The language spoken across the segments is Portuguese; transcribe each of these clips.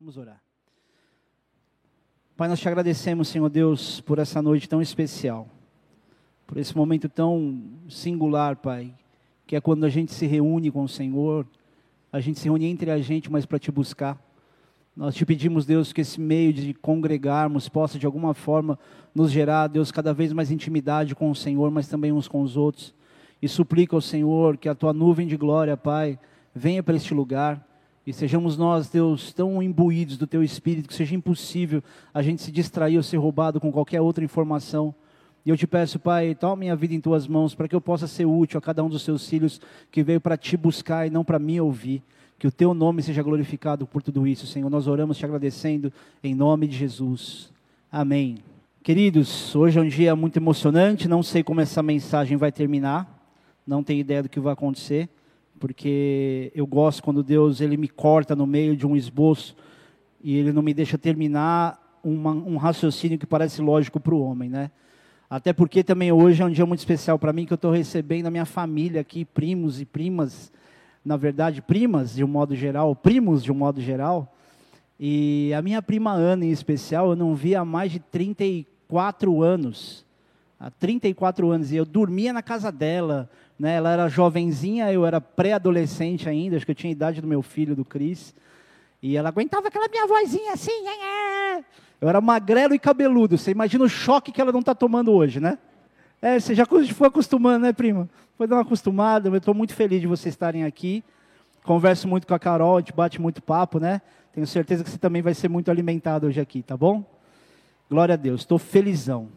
Vamos orar. Pai, nós te agradecemos, Senhor Deus, por essa noite tão especial, por esse momento tão singular, Pai, que é quando a gente se reúne com o Senhor, a gente se reúne entre a gente, mas para te buscar. Nós te pedimos, Deus, que esse meio de congregarmos possa de alguma forma nos gerar, Deus, cada vez mais intimidade com o Senhor, mas também uns com os outros. E suplica ao Senhor que a tua nuvem de glória, Pai, venha para este lugar e sejamos nós, Deus, tão imbuídos do Teu Espírito que seja impossível a gente se distrair ou ser roubado com qualquer outra informação. E eu te peço, Pai, toma minha vida em Tuas mãos para que eu possa ser útil a cada um dos Teus filhos que veio para Te buscar e não para me ouvir. Que o Teu nome seja glorificado por tudo isso, Senhor. Nós oramos te agradecendo em nome de Jesus. Amém. Queridos, hoje é um dia muito emocionante. Não sei como essa mensagem vai terminar. Não tenho ideia do que vai acontecer porque eu gosto quando Deus ele me corta no meio de um esboço e ele não me deixa terminar uma, um raciocínio que parece lógico para o homem, né? Até porque também hoje é um dia muito especial para mim que eu estou recebendo a minha família aqui, primos e primas, na verdade primas de um modo geral, primos de um modo geral. E a minha prima Ana em especial eu não via há mais de 34 anos. Há 34 anos e eu dormia na casa dela, né? Ela era jovenzinha, eu era pré-adolescente ainda, acho que eu tinha a idade do meu filho, do Cris. E ela aguentava aquela minha vozinha assim. Eu era magrelo e cabeludo. Você imagina o choque que ela não está tomando hoje, né? É, você já foi acostumando, né, prima? Foi dar uma acostumada. Eu estou muito feliz de vocês estarem aqui. Converso muito com a Carol, a gente bate muito papo, né? Tenho certeza que você também vai ser muito alimentado hoje aqui, tá bom? Glória a Deus, estou felizão.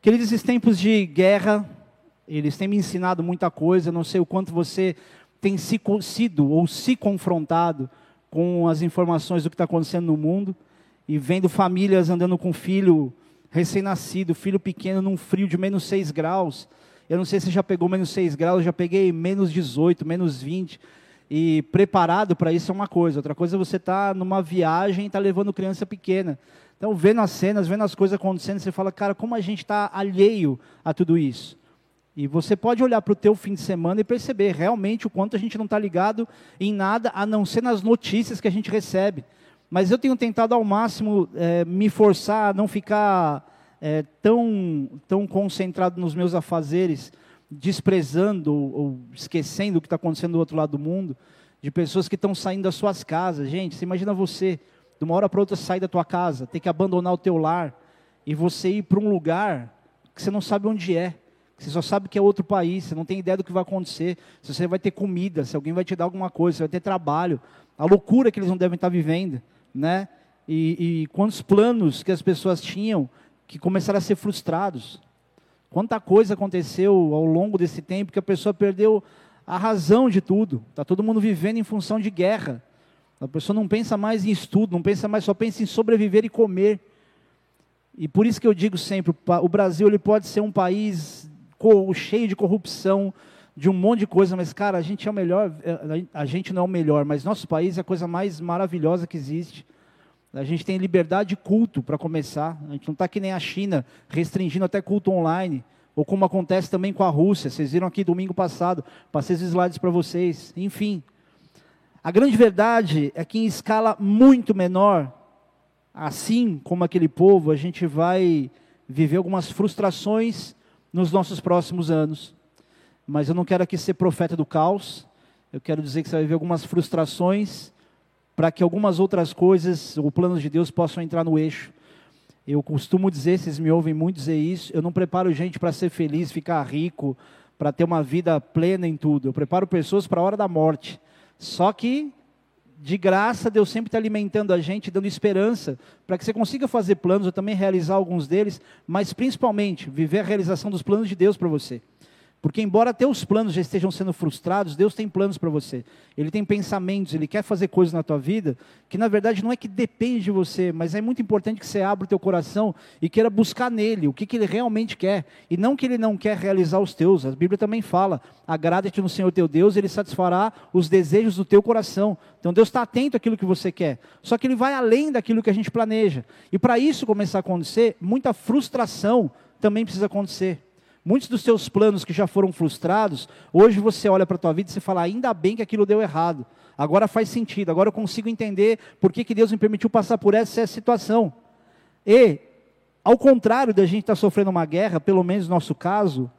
Queridos, esses tempos de guerra, eles têm me ensinado muita coisa, não sei o quanto você tem se, sido ou se confrontado com as informações do que está acontecendo no mundo e vendo famílias andando com filho recém-nascido, filho pequeno num frio de menos 6 graus. Eu não sei se já pegou menos 6 graus, já peguei menos 18, menos 20. E preparado para isso é uma coisa, outra coisa é você estar tá numa viagem e tá levando criança pequena. Então, vendo as cenas, vendo as coisas acontecendo, você fala, cara, como a gente está alheio a tudo isso. E você pode olhar para o teu fim de semana e perceber realmente o quanto a gente não está ligado em nada, a não ser nas notícias que a gente recebe. Mas eu tenho tentado ao máximo é, me forçar a não ficar é, tão, tão concentrado nos meus afazeres, desprezando ou, esquecendo o que está acontecendo do outro lado do mundo, de pessoas que estão saindo das suas casas. Gente, você imagina você, de uma hora para outra, sair da tua casa, ter que abandonar o teu lar, e você ir para um lugar que você não sabe onde é você só sabe que é outro país, você não tem ideia do que vai acontecer, se você vai ter comida, se alguém vai te dar alguma coisa, você vai ter trabalho. A loucura que eles não devem estar vivendo, né? E, e quantos planos que as pessoas tinham que começaram a ser frustrados. Quanta coisa aconteceu ao longo desse tempo que a pessoa perdeu a razão de tudo. Está todo mundo vivendo em função de guerra. A pessoa não pensa mais em estudo, não pensa mais, só pensa em sobreviver e comer. E por isso que eu digo sempre, o Brasil ele pode ser um país cheio de corrupção, de um monte de coisa, mas cara, a gente é o melhor, é, a gente não é o melhor, mas nosso país é a coisa mais maravilhosa que existe. A gente tem liberdade de culto para começar. A gente não está que nem a China, restringindo até culto online. Ou como acontece também com a Rússia. Vocês viram aqui domingo passado, passei os slides para vocês. Enfim. A grande verdade é que em escala muito menor, assim como aquele povo, a gente vai viver algumas frustrações nos nossos próximos anos. Mas eu não quero aqui ser profeta do caos. Eu quero dizer que você vai ver algumas frustrações para que algumas outras coisas, ou planos de Deus, possam entrar no eixo. Eu costumo dizer, vocês me ouvem muito dizer isso, eu não preparo gente para ser feliz, ficar rico, para ter uma vida plena em tudo. Eu preparo pessoas para a hora da morte. Só que de graça, Deus sempre está alimentando a gente, dando esperança, para que você consiga fazer planos, ou também realizar alguns deles, mas principalmente viver a realização dos planos de Deus para você. Porque, embora teus planos já estejam sendo frustrados, Deus tem planos para você. Ele tem pensamentos, Ele quer fazer coisas na tua vida que, na verdade, não é que depende de você, mas é muito importante que você abra o teu coração e queira buscar nele o que, que Ele realmente quer. E não que Ele não quer realizar os teus. A Bíblia também fala: agrada-te no Senhor teu Deus, Ele satisfará os desejos do teu coração. Então, Deus está atento àquilo que você quer. Só que Ele vai além daquilo que a gente planeja. E para isso começar a acontecer, muita frustração também precisa acontecer. Muitos dos seus planos que já foram frustrados, hoje você olha para a tua vida e você fala, ainda bem que aquilo deu errado. Agora faz sentido, agora eu consigo entender por que, que Deus me permitiu passar por essa situação. E, ao contrário da gente estar tá sofrendo uma guerra, pelo menos no nosso caso,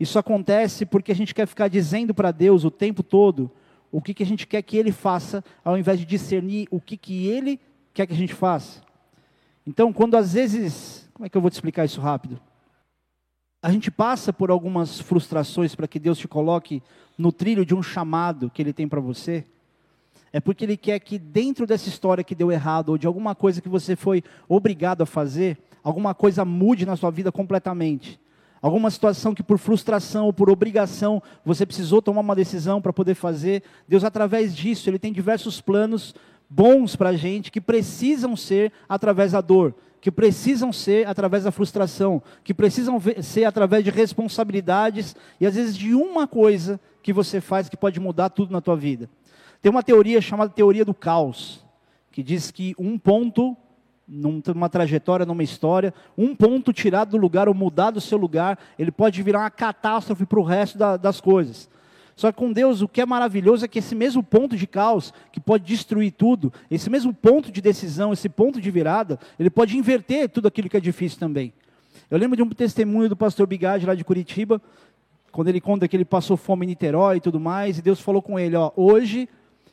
isso acontece porque a gente quer ficar dizendo para Deus o tempo todo o que, que a gente quer que Ele faça, ao invés de discernir o que, que Ele quer que a gente faça. Então, quando às vezes, como é que eu vou te explicar isso rápido? A gente passa por algumas frustrações para que Deus te coloque no trilho de um chamado que Ele tem para você. É porque Ele quer que dentro dessa história que deu errado, ou de alguma coisa que você foi obrigado a fazer, alguma coisa mude na sua vida completamente. Alguma situação que por frustração ou por obrigação você precisou tomar uma decisão para poder fazer. Deus, através disso, Ele tem diversos planos bons para a gente que precisam ser através da dor que precisam ser através da frustração, que precisam ser através de responsabilidades e às vezes de uma coisa que você faz que pode mudar tudo na tua vida. Tem uma teoria chamada teoria do caos, que diz que um ponto numa trajetória, numa história, um ponto tirado do lugar ou mudar do seu lugar, ele pode virar uma catástrofe para o resto da, das coisas. Só que com Deus, o que é maravilhoso é que esse mesmo ponto de caos, que pode destruir tudo, esse mesmo ponto de decisão, esse ponto de virada, ele pode inverter tudo aquilo que é difícil também. Eu lembro de um testemunho do pastor Bigade, lá de Curitiba, quando ele conta que ele passou fome em Niterói e tudo mais, e Deus falou com ele: Ó, hoje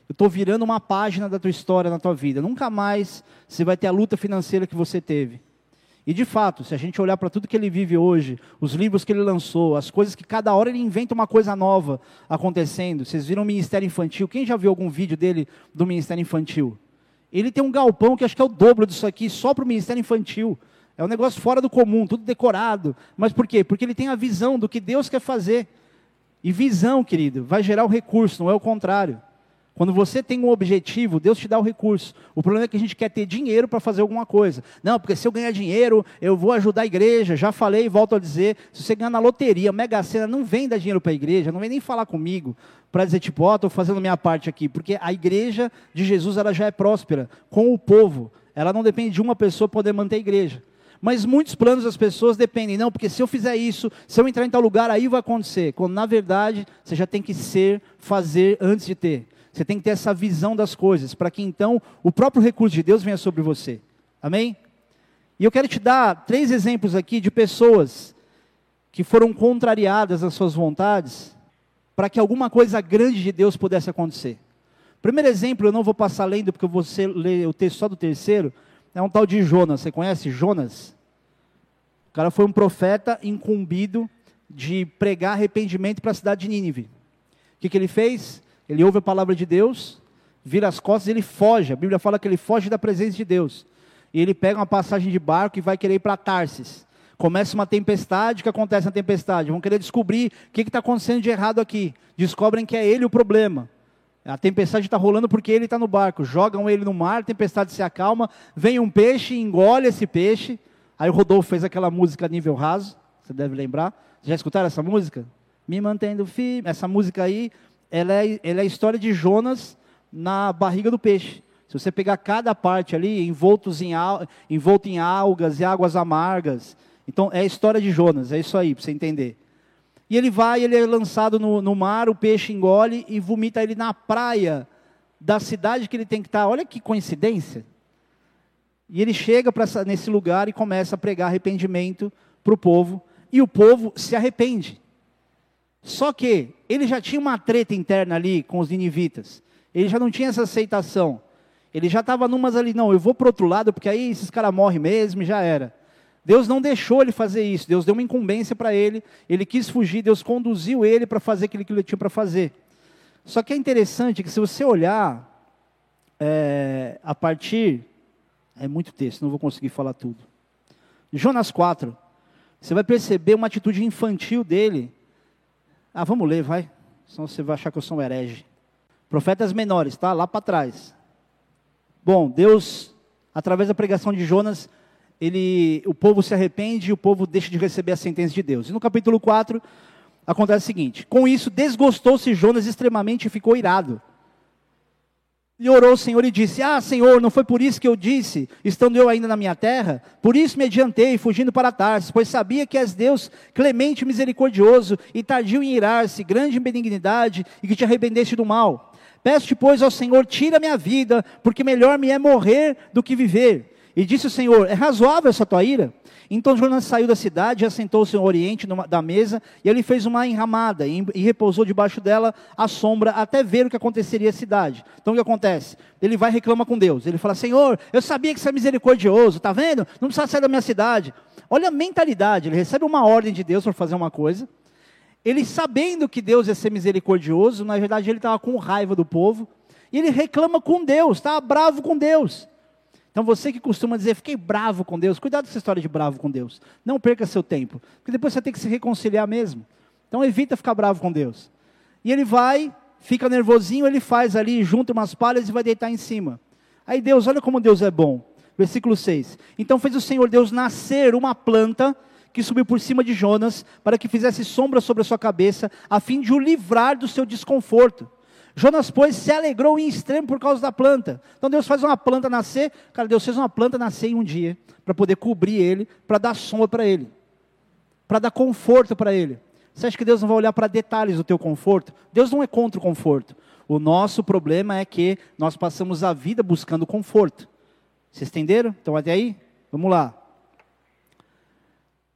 eu estou virando uma página da tua história na tua vida, nunca mais você vai ter a luta financeira que você teve. E de fato, se a gente olhar para tudo que ele vive hoje, os livros que ele lançou, as coisas que cada hora ele inventa uma coisa nova acontecendo. Vocês viram o Ministério Infantil? Quem já viu algum vídeo dele do Ministério Infantil? Ele tem um galpão que acho que é o dobro disso aqui, só para o Ministério Infantil. É um negócio fora do comum, tudo decorado. Mas por quê? Porque ele tem a visão do que Deus quer fazer. E visão, querido, vai gerar o recurso, não é o contrário. Quando você tem um objetivo, Deus te dá o recurso. O problema é que a gente quer ter dinheiro para fazer alguma coisa. Não, porque se eu ganhar dinheiro, eu vou ajudar a igreja. Já falei e volto a dizer: se você ganhar na loteria, Mega Sena, não vem dar dinheiro para a igreja, não vem nem falar comigo para dizer, tipo, ó, oh, estou fazendo minha parte aqui. Porque a igreja de Jesus ela já é próspera com o povo. Ela não depende de uma pessoa poder manter a igreja. Mas muitos planos das pessoas dependem, não, porque se eu fizer isso, se eu entrar em tal lugar, aí vai acontecer. Quando na verdade você já tem que ser, fazer antes de ter. Você tem que ter essa visão das coisas, para que então o próprio recurso de Deus venha sobre você. Amém? E eu quero te dar três exemplos aqui de pessoas que foram contrariadas nas suas vontades, para que alguma coisa grande de Deus pudesse acontecer. Primeiro exemplo, eu não vou passar lendo, porque eu vou ler o texto só do terceiro, é um tal de Jonas. Você conhece Jonas? O cara foi um profeta incumbido de pregar arrependimento para a cidade de Nínive. O que, que ele fez? Ele ouve a palavra de Deus, vira as costas e ele foge. A Bíblia fala que ele foge da presença de Deus. E ele pega uma passagem de barco e vai querer ir para Tarsis. Começa uma tempestade, o que acontece na tempestade? Vão querer descobrir o que está acontecendo de errado aqui. Descobrem que é ele o problema. A tempestade está rolando porque ele está no barco. Jogam ele no mar, a tempestade se acalma. Vem um peixe, engole esse peixe. Aí o Rodolfo fez aquela música nível raso. Você deve lembrar. Já escutaram essa música? Me mantendo firme. Essa música aí, ela é, ela é a história de Jonas na barriga do peixe. Se você pegar cada parte ali, envoltos em, envolto em algas e águas amargas. Então, é a história de Jonas, é isso aí, para você entender. E ele vai, ele é lançado no, no, mar, o peixe engole e vomita ele na praia da cidade que ele tem que estar. Olha que coincidência. E ele chega pra, nesse lugar e começa a pregar arrependimento para o povo. E o povo se arrepende. Só que ele já tinha uma treta interna ali com os ninivitas. Ele já não tinha essa aceitação. Ele já estava numas ali, não, eu vou para outro lado, porque aí esses caras morrem mesmo e já era. Deus não deixou ele fazer isso, Deus deu uma incumbência para ele, ele quis fugir, Deus conduziu ele para fazer aquilo que ele tinha para fazer. Só que é interessante que se você olhar é, a partir, é muito texto, não vou conseguir falar tudo. Jonas 4, você vai perceber uma atitude infantil dele, ah, vamos ler, vai. Senão você vai achar que eu sou um herege. Profetas menores, tá? Lá para trás. Bom, Deus, através da pregação de Jonas, ele, o povo se arrepende e o povo deixa de receber a sentença de Deus. E no capítulo 4, acontece o seguinte: Com isso, desgostou-se Jonas extremamente e ficou irado. E orou ao Senhor e disse: Ah, Senhor, não foi por isso que eu disse, estando eu ainda na minha terra? Por isso me adiantei, fugindo para Tarsis, pois sabia que és Deus clemente e misericordioso, e tardio em irar-se, grande em benignidade, e que te arrependeste do mal. Peço-te, pois, ao Senhor, tira minha vida, porque melhor me é morrer do que viver. E disse o Senhor: É razoável essa tua ira? Então Jonas saiu da cidade, assentou-se no oriente numa, da mesa, e ele fez uma enramada, e, e, repousou debaixo dela à sombra, até ver o que aconteceria à cidade. Então o que acontece? Ele vai e reclama com Deus. Ele fala: Senhor, eu sabia que você é misericordioso, tá vendo? Não precisa sair da minha cidade. Olha a mentalidade, ele recebe uma ordem de Deus para fazer uma coisa. Ele sabendo que Deus ia ser misericordioso, na verdade ele estava com raiva do povo, e ele reclama com Deus, estava bravo com Deus. Então você que costuma dizer, fiquei bravo com Deus, cuidado com essa história de bravo com Deus. Não perca seu tempo, porque depois você tem que se reconciliar mesmo. Então evita ficar bravo com Deus. E ele vai, fica nervosinho, ele faz ali, junta umas palhas e vai deitar em cima. Aí Deus, olha como Deus é bom. Versículo 6. Então fez o Senhor Deus nascer uma planta que subiu por cima de Jonas, para que fizesse sombra sobre a sua cabeça, a fim de o livrar do seu desconforto. Jonas, pois, se alegrou em extremo por causa da planta. Então Deus faz uma planta nascer. Cara, Deus fez uma planta nascer em um dia, para poder cobrir ele, para dar sombra para ele, para dar conforto para ele. Você acha que Deus não vai olhar para detalhes do teu conforto? Deus não é contra o conforto. O nosso problema é que nós passamos a vida buscando conforto. Vocês entenderam? Então até aí? Vamos lá.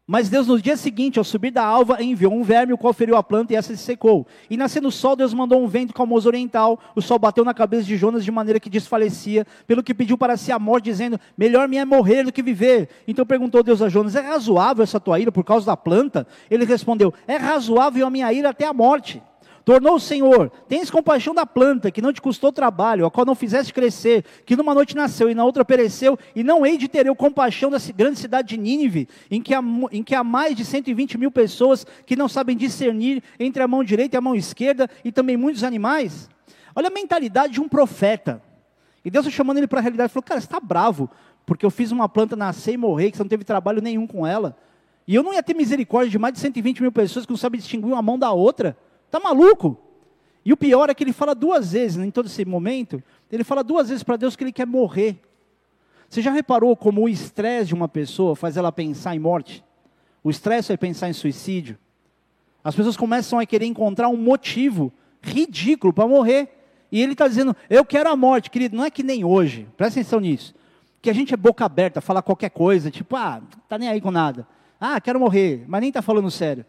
Mas Deus, no dia seguinte, ao subir da alva, enviou um verme, o qual feriu a planta e essa se secou. E nascendo o sol, Deus mandou um vento calmoso oriental. O sol bateu na cabeça de Jonas de maneira que desfalecia, pelo que pediu para si a morte, dizendo: Melhor me é morrer do que viver. Então perguntou Deus a Jonas: É razoável essa tua ira por causa da planta? Ele respondeu: É razoável a minha ira até a morte. Tornou o Senhor, tens compaixão da planta, que não te custou trabalho, a qual não fizeste crescer, que numa noite nasceu e na outra pereceu, e não hei de ter eu compaixão da grande cidade de Nínive, em que, há, em que há mais de 120 mil pessoas que não sabem discernir entre a mão direita e a mão esquerda, e também muitos animais. Olha a mentalidade de um profeta. E Deus está chamando ele para a realidade, falou, cara, você está bravo, porque eu fiz uma planta nascer e morrer, que você não teve trabalho nenhum com ela. E eu não ia ter misericórdia de mais de 120 mil pessoas que não sabem distinguir uma mão da outra. Está maluco? E o pior é que ele fala duas vezes, em todo esse momento, ele fala duas vezes para Deus que ele quer morrer. Você já reparou como o estresse de uma pessoa faz ela pensar em morte? O estresse é pensar em suicídio. As pessoas começam a querer encontrar um motivo ridículo para morrer. E ele está dizendo, eu quero a morte, querido. Não é que nem hoje, presta atenção nisso. Que a gente é boca aberta, fala qualquer coisa, tipo, ah, tá nem aí com nada. Ah, quero morrer, mas nem está falando sério.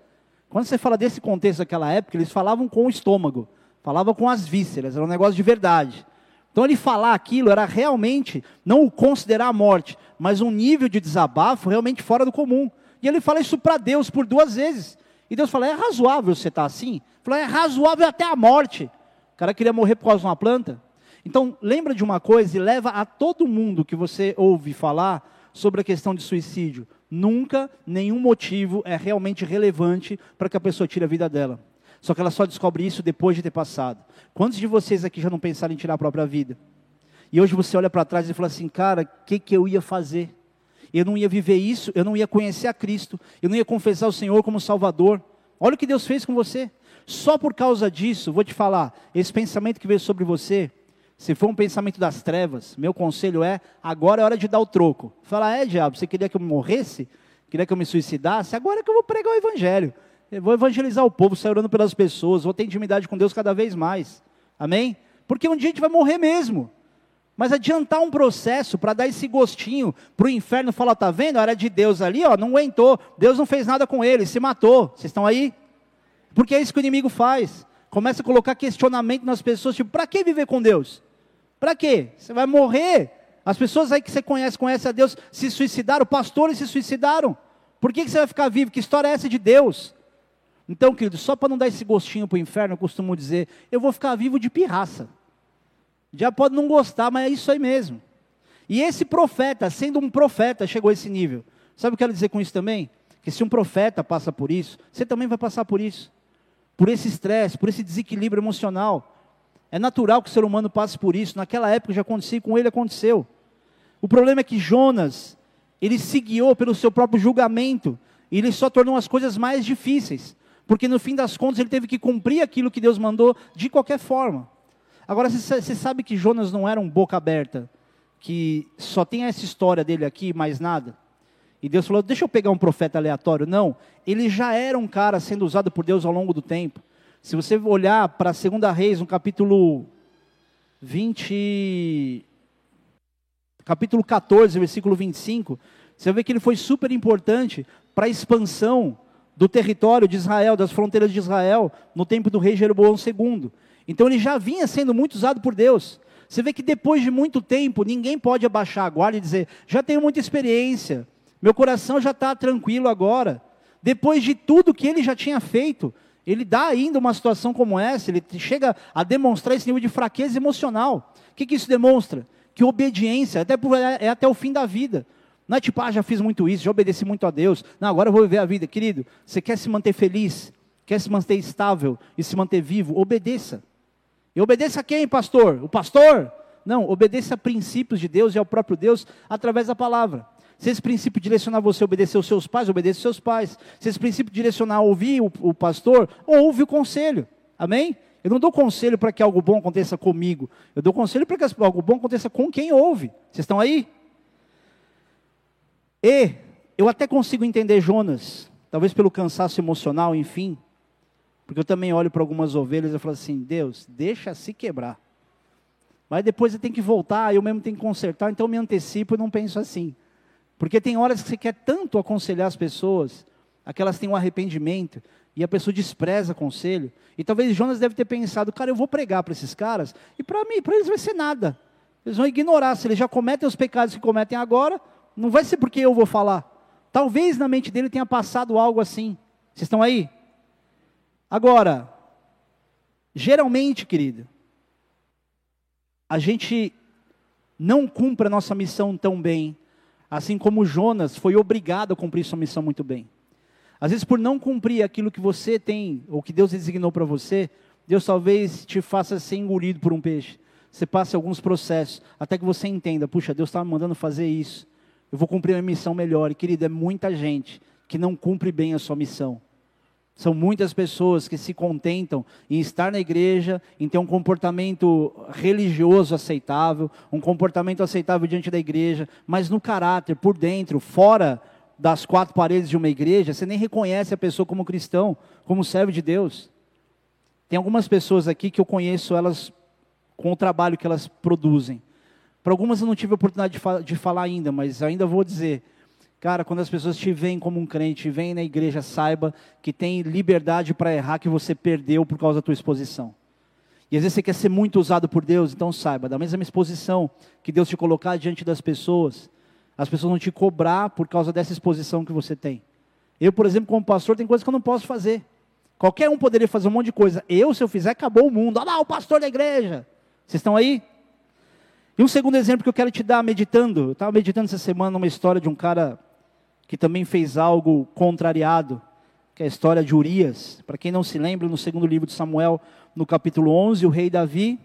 Quando você fala desse contexto daquela época, eles falavam com o estômago, falavam com as vísceras, era um negócio de verdade. Então ele falar aquilo era realmente não o considerar a morte, mas um nível de desabafo realmente fora do comum. E ele fala isso para Deus por duas vezes. E Deus fala: é razoável você estar tá assim? Falou: é razoável até a morte. O cara queria morrer por causa de uma planta. Então lembra de uma coisa e leva a todo mundo que você ouve falar sobre a questão de suicídio. Nunca nenhum motivo é realmente relevante para que a pessoa tire a vida dela. Só que ela só descobre isso depois de ter passado. Quantos de vocês aqui já não pensaram em tirar a própria vida? E hoje você olha para trás e fala assim, cara, o que, que eu ia fazer? Eu não ia viver isso, eu não ia conhecer a Cristo, eu não ia confessar o Senhor como Salvador. Olha o que Deus fez com você. Só por causa disso, vou te falar, esse pensamento que veio sobre você, se for um pensamento das trevas, meu conselho é: agora é hora de dar o troco. Falar, é diabo, você queria que eu morresse? Queria que eu me suicidasse? Agora é que eu vou pregar o evangelho. Eu vou evangelizar o povo, sair orando pelas pessoas, vou ter intimidade com Deus cada vez mais. Amém? Porque um dia a gente vai morrer mesmo. Mas adiantar um processo para dar esse gostinho para o inferno falar, tá vendo? Era de Deus ali, ó, não aguentou. Deus não fez nada com ele, se matou. Vocês estão aí? Porque é isso que o inimigo faz. Começa a colocar questionamento nas pessoas, tipo, para que viver com Deus? Para quê? Você vai morrer. As pessoas aí que você conhece, conhecem a Deus, se suicidaram, pastores se suicidaram. Por que, que você vai ficar vivo? Que história é essa de Deus? Então, querido, só para não dar esse gostinho para o inferno, eu costumo dizer, eu vou ficar vivo de pirraça. Já pode não gostar, mas é isso aí mesmo. E esse profeta, sendo um profeta, chegou a esse nível. Sabe o que eu quero dizer com isso também? Que se um profeta passa por isso, você também vai passar por isso. Por esse estresse, por esse desequilíbrio emocional. É natural que o ser humano passe por isso. Naquela época já acontecia, com ele aconteceu. O problema é que Jonas, ele se guiou pelo seu próprio julgamento, e ele só tornou as coisas mais difíceis, porque no fim das contas ele teve que cumprir aquilo que Deus mandou de qualquer forma. Agora, você sabe que Jonas não era um boca aberta, que só tem essa história dele aqui, mais nada? E Deus falou: deixa eu pegar um profeta aleatório. Não, ele já era um cara sendo usado por Deus ao longo do tempo. Se você olhar para a segunda Reis, no capítulo 20, capítulo 14, versículo 25, você vê que ele foi super importante para a expansão do território de Israel, das fronteiras de Israel, no tempo do rei Jeroboão II. Então ele já vinha sendo muito usado por Deus. Você vê que depois de muito tempo, ninguém pode abaixar a guarda e dizer: já tenho muita experiência, meu coração já está tranquilo agora. Depois de tudo que ele já tinha feito, ele dá ainda uma situação como essa, ele chega a demonstrar esse nível de fraqueza emocional. O que, que isso demonstra? Que obediência até por, é, é até o fim da vida. Não é tipo, ah, já fiz muito isso, já obedeci muito a Deus. Não, agora eu vou viver a vida. Querido, você quer se manter feliz, quer se manter estável e se manter vivo, obedeça. E obedeça a quem, pastor? O pastor? Não, obedeça a princípios de Deus e ao próprio Deus através da palavra. Se esse princípio direcionar você a obedecer aos seus pais, obedeça aos seus pais. Se esse princípio direcionar a ouvir o, o pastor, ouve o conselho. Amém? Eu não dou conselho para que algo bom aconteça comigo. Eu dou conselho para que algo bom aconteça com quem ouve. Vocês estão aí? E eu até consigo entender Jonas, talvez pelo cansaço emocional, enfim. Porque eu também olho para algumas ovelhas e falo assim: Deus, deixa se quebrar. Mas depois eu tenho que voltar, eu mesmo tenho que consertar, então eu me antecipo e não penso assim. Porque tem horas que você quer tanto aconselhar as pessoas, aquelas têm um arrependimento, e a pessoa despreza conselho. E talvez Jonas deve ter pensado, cara, eu vou pregar para esses caras, e para mim, para eles vai ser nada. Eles vão ignorar, se eles já cometem os pecados que cometem agora, não vai ser porque eu vou falar. Talvez na mente dele tenha passado algo assim. Vocês estão aí? Agora, geralmente, querido, a gente não cumpre a nossa missão tão bem Assim como Jonas foi obrigado a cumprir sua missão muito bem. Às vezes, por não cumprir aquilo que você tem, ou que Deus designou para você, Deus talvez te faça ser engolido por um peixe. Você passe alguns processos, até que você entenda: puxa, Deus está me mandando fazer isso. Eu vou cumprir a missão melhor. E, querido, é muita gente que não cumpre bem a sua missão. São muitas pessoas que se contentam em estar na igreja, em ter um comportamento religioso aceitável, um comportamento aceitável diante da igreja, mas no caráter, por dentro, fora das quatro paredes de uma igreja, você nem reconhece a pessoa como cristão, como servo de Deus. Tem algumas pessoas aqui que eu conheço elas com o trabalho que elas produzem. Para algumas eu não tive a oportunidade de, fa de falar ainda, mas ainda vou dizer Cara, quando as pessoas te veem como um crente, vêm na igreja, saiba que tem liberdade para errar que você perdeu por causa da tua exposição. E às vezes você quer ser muito usado por Deus, então saiba, da mesma exposição que Deus te colocar diante das pessoas, as pessoas vão te cobrar por causa dessa exposição que você tem. Eu, por exemplo, como pastor, tem coisas que eu não posso fazer. Qualquer um poderia fazer um monte de coisa. Eu, se eu fizer, acabou o mundo. Olha lá, o pastor da igreja. Vocês estão aí? E um segundo exemplo que eu quero te dar meditando. Eu estava meditando essa semana numa história de um cara que também fez algo contrariado, que é a história de Urias. Para quem não se lembra, no segundo livro de Samuel, no capítulo 11, o rei Davi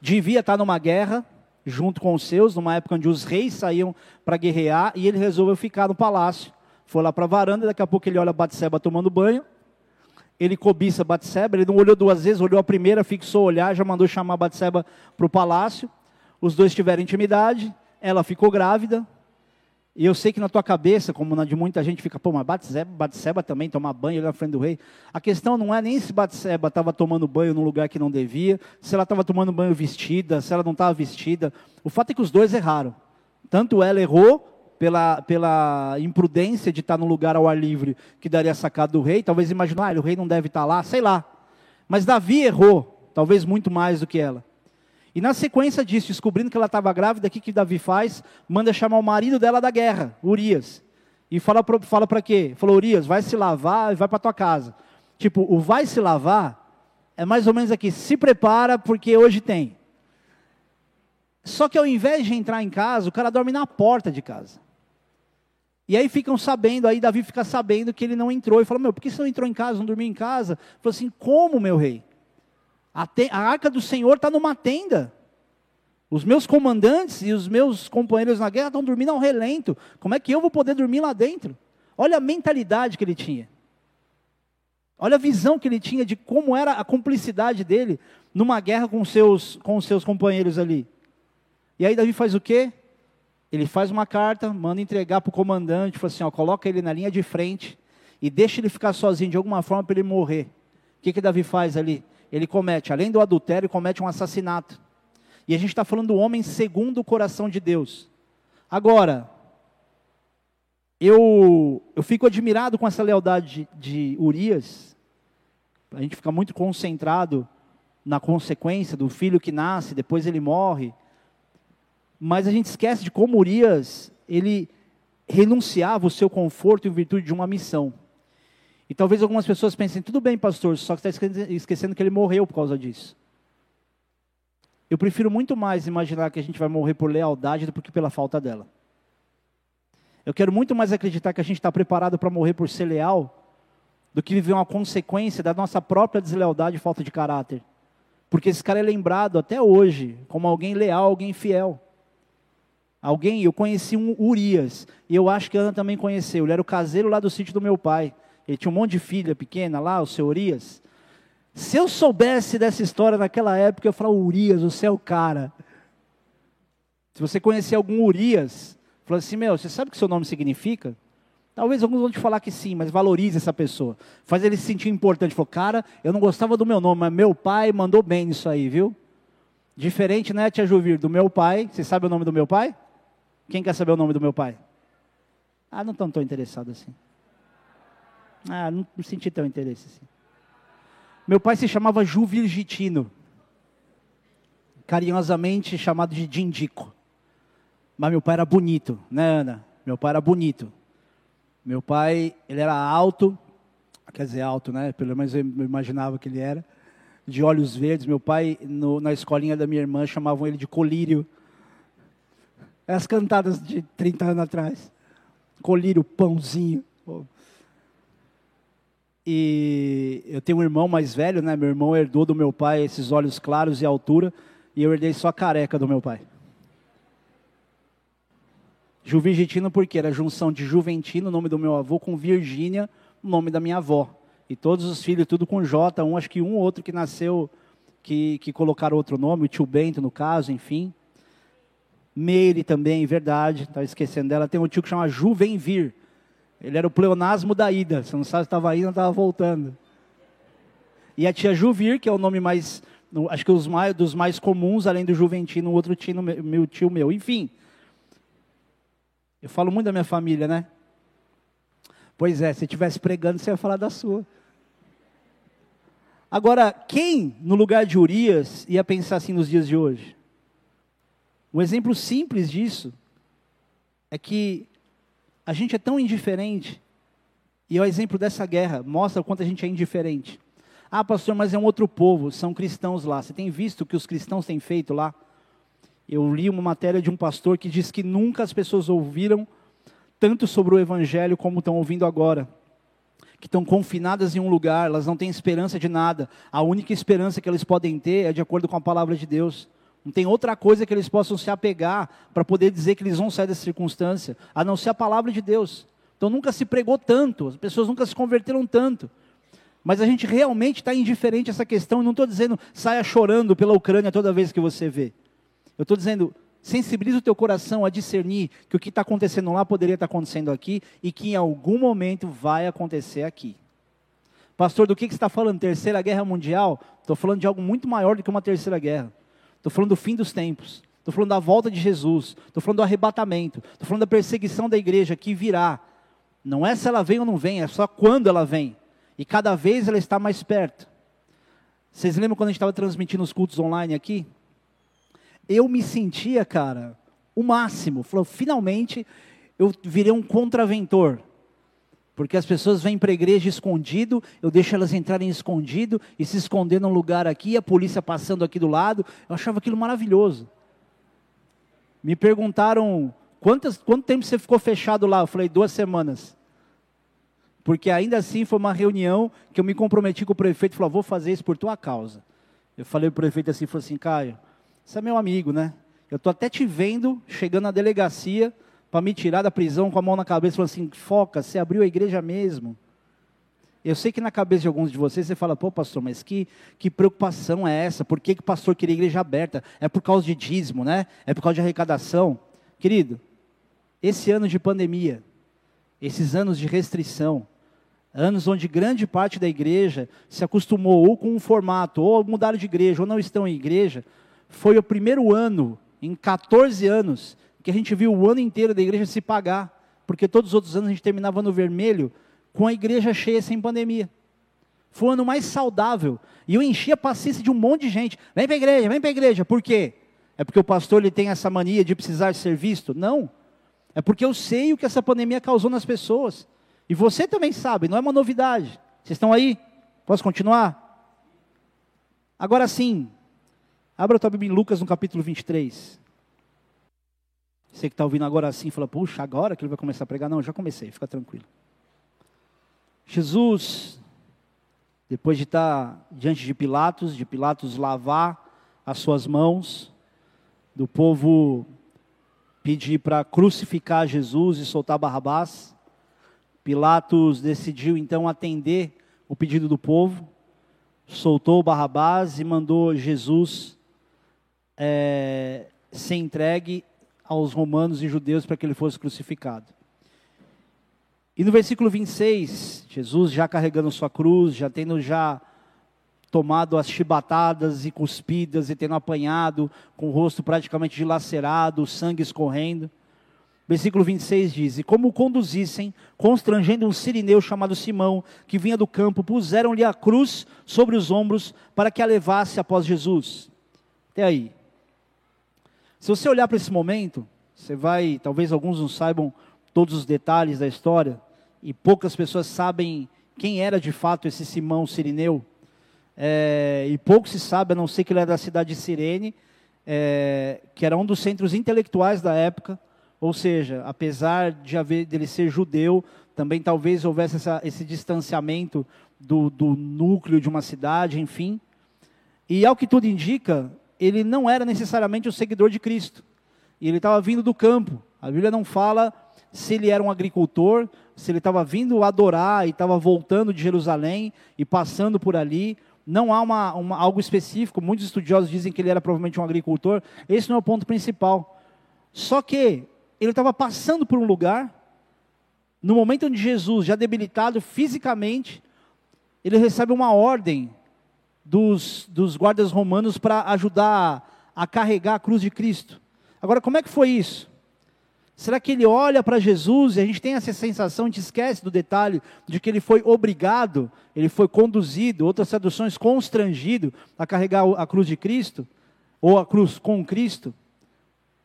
devia estar numa guerra junto com os seus, numa época onde os reis saíam para guerrear, e ele resolveu ficar no palácio. Foi lá para a varanda, daqui a pouco ele olha Batseba tomando banho, ele cobiça Batseba, ele não olhou duas vezes, olhou a primeira, fixou o olhar, já mandou chamar Batseba para o palácio, os dois tiveram intimidade, ela ficou grávida, e eu sei que na tua cabeça, como na de muita gente, fica, pô, mas Batseba, Batseba também tomar banho ali na frente do rei. A questão não é nem se Batseba estava tomando banho num lugar que não devia, se ela estava tomando banho vestida, se ela não estava vestida. O fato é que os dois erraram. Tanto ela errou pela, pela imprudência de estar num lugar ao ar livre que daria sacado do rei, talvez imaginar, ah, o rei não deve estar lá, sei lá. Mas Davi errou, talvez muito mais do que ela. E na sequência disso, descobrindo que ela estava grávida, o que, que Davi faz? Manda chamar o marido dela da guerra, Urias. E fala para fala quê? Falou, Urias, vai se lavar e vai para tua casa. Tipo, o vai se lavar é mais ou menos aqui, se prepara porque hoje tem. Só que ao invés de entrar em casa, o cara dorme na porta de casa. E aí ficam sabendo, aí Davi fica sabendo que ele não entrou. E fala, meu, por que você não entrou em casa, não dormiu em casa? Falou assim, como, meu rei? A, te, a arca do Senhor está numa tenda. Os meus comandantes e os meus companheiros na guerra estão dormindo ao relento. Como é que eu vou poder dormir lá dentro? Olha a mentalidade que ele tinha. Olha a visão que ele tinha de como era a cumplicidade dele numa guerra com seus, com os seus companheiros ali. E aí Davi faz o quê? Ele faz uma carta, manda entregar para o comandante, fala assim, ó, coloca ele na linha de frente e deixa ele ficar sozinho de alguma forma para ele morrer. O que, que Davi faz ali? Ele comete, além do adultério, comete um assassinato. E a gente está falando do homem segundo o coração de Deus. Agora, eu, eu fico admirado com essa lealdade de, de Urias. A gente fica muito concentrado na consequência do filho que nasce, depois ele morre. Mas a gente esquece de como Urias, ele renunciava o seu conforto em virtude de uma missão. E talvez algumas pessoas pensem, tudo bem, pastor, só que está esquecendo que ele morreu por causa disso. Eu prefiro muito mais imaginar que a gente vai morrer por lealdade do que pela falta dela. Eu quero muito mais acreditar que a gente está preparado para morrer por ser leal do que viver uma consequência da nossa própria deslealdade e falta de caráter. Porque esse cara é lembrado até hoje como alguém leal, alguém fiel. Alguém, eu conheci um Urias, e eu acho que a Ana também conheceu. Ele era o caseiro lá do sítio do meu pai. Ele tinha um monte de filha pequena lá, o seu Urias. Se eu soubesse dessa história naquela época, eu falava, Urias, você é o cara. Se você conhecer algum Urias, Falou assim, meu, você sabe o que seu nome significa? Talvez alguns vão te falar que sim, mas valorize essa pessoa. Faz ele se sentir importante. Falou, cara, eu não gostava do meu nome, mas meu pai mandou bem nisso aí, viu? Diferente, né, tia Juvir, do meu pai. Você sabe o nome do meu pai? Quem quer saber o nome do meu pai? Ah, não estão tão interessado assim. Ah, não senti tão interesse assim. Meu pai se chamava Ju Virgitino. Carinhosamente chamado de Dindico. Mas meu pai era bonito, né, Ana? Meu pai era bonito. Meu pai, ele era alto, quer dizer, alto, né? Pelo menos eu imaginava que ele era. De olhos verdes. Meu pai, no, na escolinha da minha irmã, chamavam ele de colírio. As cantadas de 30 anos atrás. Colírio, pãozinho. E eu tenho um irmão mais velho, né? Meu irmão herdou do meu pai esses olhos claros e altura. E eu herdei só careca do meu pai. Juvirgentino porque era junção de Juventino, nome do meu avô, com Virgínia, nome da minha avó. E todos os filhos, tudo com J, um, acho que um ou outro que nasceu, que, que colocaram outro nome, o tio Bento no caso, enfim. Meire também, verdade, estava esquecendo dela. Tem um tio que chama Juvenvir. Ele era o pleonasmo da ida. Você não sabe se estava indo ou estava voltando. E a tia Juvir, que é o nome mais, acho que os mais, dos mais comuns, além do Juventino, outro tio meu, tio meu. Enfim, eu falo muito da minha família, né? Pois é, se estivesse pregando, você ia falar da sua. Agora, quem no lugar de Urias ia pensar assim nos dias de hoje? Um exemplo simples disso é que a gente é tão indiferente, e é o exemplo dessa guerra mostra o quanto a gente é indiferente. Ah, pastor, mas é um outro povo, são cristãos lá. Você tem visto o que os cristãos têm feito lá? Eu li uma matéria de um pastor que diz que nunca as pessoas ouviram tanto sobre o Evangelho como estão ouvindo agora. Que estão confinadas em um lugar, elas não têm esperança de nada. A única esperança que eles podem ter é de acordo com a palavra de Deus. Não tem outra coisa que eles possam se apegar para poder dizer que eles vão sair dessa circunstância, a não ser a palavra de Deus. Então nunca se pregou tanto, as pessoas nunca se converteram tanto. Mas a gente realmente está indiferente a essa questão, e não estou dizendo saia chorando pela Ucrânia toda vez que você vê. Eu estou dizendo, sensibiliza o teu coração a discernir que o que está acontecendo lá poderia estar tá acontecendo aqui e que em algum momento vai acontecer aqui. Pastor, do que, que você está falando? Terceira Guerra Mundial? Estou falando de algo muito maior do que uma terceira guerra. Estou falando do fim dos tempos. Estou falando da volta de Jesus. Estou falando do arrebatamento. Estou falando da perseguição da igreja que virá. Não é se ela vem ou não vem, é só quando ela vem. E cada vez ela está mais perto. Vocês lembram quando a gente estava transmitindo os cultos online aqui? eu me sentia, cara, o máximo. Falou, finalmente eu virei um contraventor. Porque as pessoas vêm para a igreja escondido, eu deixo elas entrarem escondido e se esconder num lugar aqui, a polícia passando aqui do lado. Eu achava aquilo maravilhoso. Me perguntaram quantas, quanto tempo você ficou fechado lá? Eu falei, duas semanas. Porque ainda assim foi uma reunião que eu me comprometi com o prefeito e falou, vou fazer isso por tua causa. Eu falei para o prefeito assim, falou assim, Caio, você é meu amigo, né? Eu estou até te vendo chegando na delegacia para me tirar da prisão com a mão na cabeça, falando assim: foca, você abriu a igreja mesmo. Eu sei que na cabeça de alguns de vocês você fala, pô, pastor, mas que, que preocupação é essa? Por que, que o pastor queria igreja aberta? É por causa de dízimo, né? É por causa de arrecadação. Querido, esse ano de pandemia, esses anos de restrição, anos onde grande parte da igreja se acostumou ou com um formato, ou mudaram de igreja, ou não estão em igreja, foi o primeiro ano, em 14 anos, que a gente viu o ano inteiro da igreja se pagar, porque todos os outros anos a gente terminava no vermelho, com a igreja cheia sem pandemia. Foi o ano mais saudável. E eu enchi a paciência de um monte de gente. Vem para a igreja, vem para a igreja. Por quê? É porque o pastor ele tem essa mania de precisar ser visto? Não. É porque eu sei o que essa pandemia causou nas pessoas. E você também sabe, não é uma novidade. Vocês estão aí? Posso continuar? Agora sim, abra a tua Bíblia em Lucas no capítulo 23. Você que está ouvindo agora assim, fala, puxa, agora que ele vai começar a pregar? Não, já comecei, fica tranquilo. Jesus, depois de estar diante de Pilatos, de Pilatos lavar as suas mãos, do povo pedir para crucificar Jesus e soltar Barrabás, Pilatos decidiu então atender o pedido do povo, soltou Barrabás e mandou Jesus é, ser entregue aos romanos e judeus para que ele fosse crucificado. E no versículo 26, Jesus já carregando sua cruz, já tendo já tomado as chibatadas e cuspidas e tendo apanhado, com o rosto praticamente dilacerado, o sangue escorrendo. Versículo 26 diz: E como o conduzissem, constrangendo um sirineu chamado Simão, que vinha do campo, puseram-lhe a cruz sobre os ombros para que a levasse após Jesus. Até aí. Se você olhar para esse momento, você vai, talvez alguns não saibam todos os detalhes da história, e poucas pessoas sabem quem era de fato esse Simão Sirineu. É, e pouco se sabe, a não ser que ele era da cidade de Cirene, é, que era um dos centros intelectuais da época. Ou seja, apesar de haver dele ser judeu, também talvez houvesse essa, esse distanciamento do, do núcleo de uma cidade, enfim. E ao que tudo indica, ele não era necessariamente o seguidor de Cristo. E ele estava vindo do campo. A Bíblia não fala se ele era um agricultor, se ele estava vindo adorar e estava voltando de Jerusalém e passando por ali. Não há uma, uma, algo específico, muitos estudiosos dizem que ele era provavelmente um agricultor. Esse não é o ponto principal. Só que ele estava passando por um lugar, no momento onde Jesus, já debilitado fisicamente, ele recebe uma ordem dos, dos guardas romanos para ajudar a, carregar a cruz de Cristo. Agora, como é que foi isso? Será que ele olha para Jesus e a gente tem essa sensação, a gente esquece do detalhe de que ele foi obrigado, ele foi conduzido, outras traduções, constrangido a carregar a cruz de Cristo, ou a cruz com Cristo?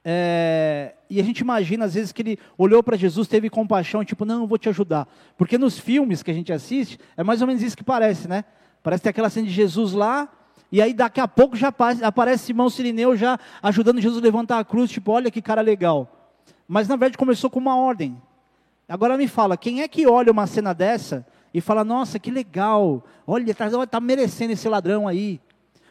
É, e a gente imagina às vezes que ele olhou para Jesus, teve compaixão, tipo, não, eu vou te ajudar. Porque nos filmes que a gente assiste, é mais ou menos isso que parece, né? Parece ter aquela cena de Jesus lá, e aí daqui a pouco já aparece Simão Sirineu já ajudando Jesus a levantar a cruz, tipo, olha que cara legal. Mas na verdade começou com uma ordem. Agora me fala, quem é que olha uma cena dessa e fala, nossa, que legal, olha, está tá merecendo esse ladrão aí.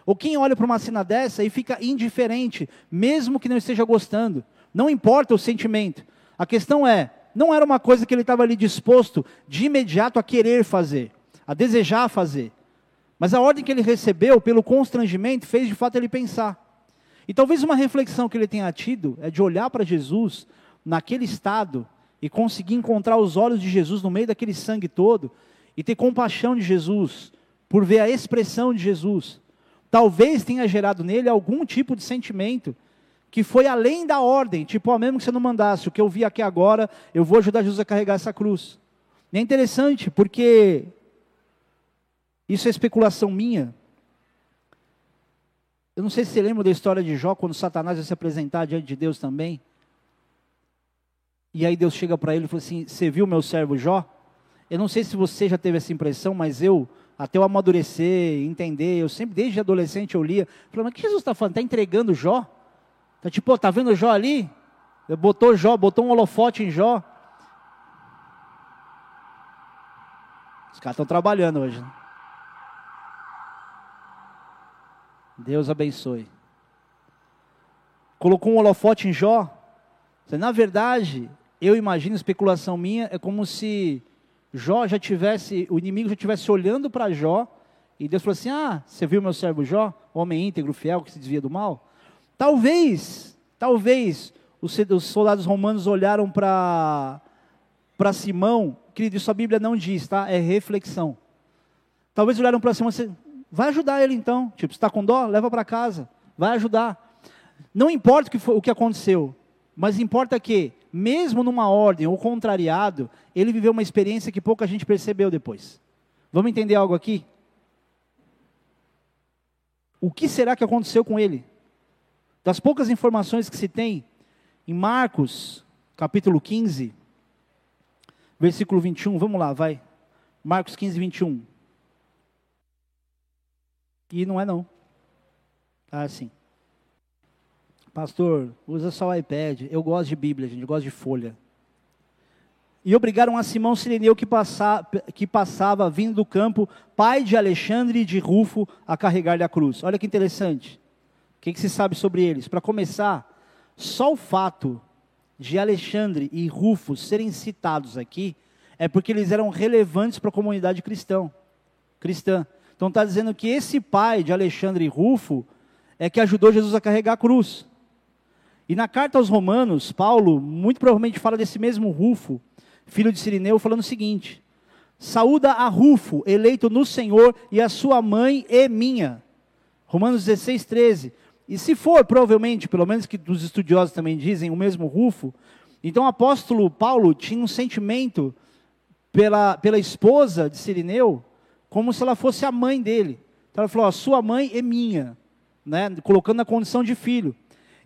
Ou quem olha para uma cena dessa e fica indiferente, mesmo que não esteja gostando. Não importa o sentimento. A questão é, não era uma coisa que ele estava ali disposto de imediato a querer fazer, a desejar fazer. Mas a ordem que ele recebeu, pelo constrangimento, fez de fato ele pensar. E talvez uma reflexão que ele tenha tido é de olhar para Jesus naquele estado e conseguir encontrar os olhos de Jesus no meio daquele sangue todo e ter compaixão de Jesus, por ver a expressão de Jesus. Talvez tenha gerado nele algum tipo de sentimento que foi além da ordem, tipo, ó, mesmo que você não mandasse, o que eu vi aqui agora, eu vou ajudar Jesus a carregar essa cruz. E é interessante, porque isso é especulação minha. Eu não sei se você lembra da história de Jó, quando Satanás ia se apresentar diante de Deus também. E aí Deus chega para ele e fala assim: Você viu meu servo Jó? Eu não sei se você já teve essa impressão, mas eu, até eu amadurecer, entender, eu sempre, desde adolescente, eu lia. Falei, mas o que Jesus está falando? Está entregando Jó? Está tipo, está vendo Jó ali? Botou Jó, botou um holofote em Jó. Os caras estão trabalhando hoje. Né? Deus abençoe. Colocou um holofote em Jó. Na verdade, eu imagino, especulação minha, é como se Jó já tivesse, o inimigo já tivesse olhando para Jó, e Deus falou assim: Ah, você viu meu servo Jó, homem íntegro, fiel, que se desvia do mal? Talvez, talvez, os, os soldados romanos olharam para Simão, querido, isso a Bíblia não diz, tá? É reflexão. Talvez olharam para Simão e vai ajudar ele então. Tipo, está com dó? Leva para casa. Vai ajudar. Não importa o que, foi, o que aconteceu, mas importa que, mesmo numa ordem ou contrariado, ele viveu uma experiência que pouca gente percebeu depois. Vamos entender algo aqui? O que será que aconteceu com ele? Das poucas informações que se tem, em Marcos, capítulo 15, versículo 21, vamos lá, vai. Marcos 15, 21. E não é não. Ah, sim. Pastor, usa só o iPad. Eu gosto de Bíblia, gente, eu gosto de folha. E obrigaram a Simão Sireneu, que, passa, que passava vindo do campo, pai de Alexandre e de Rufo, a carregar-lhe a cruz. Olha que interessante. O que, que se sabe sobre eles? Para começar, só o fato de Alexandre e Rufo serem citados aqui é porque eles eram relevantes para a comunidade cristã. cristã. Então está dizendo que esse pai de Alexandre Rufo é que ajudou Jesus a carregar a cruz. E na carta aos Romanos, Paulo muito provavelmente fala desse mesmo Rufo, filho de Sirineu, falando o seguinte: Saúda a Rufo, eleito no Senhor, e a sua mãe e minha. Romanos 16, 13. E se for, provavelmente, pelo menos que os estudiosos também dizem, o mesmo Rufo, então o apóstolo Paulo tinha um sentimento pela, pela esposa de Sirineu, como se ela fosse a mãe dele. Então ela falou: a sua mãe é minha, né? colocando na condição de filho.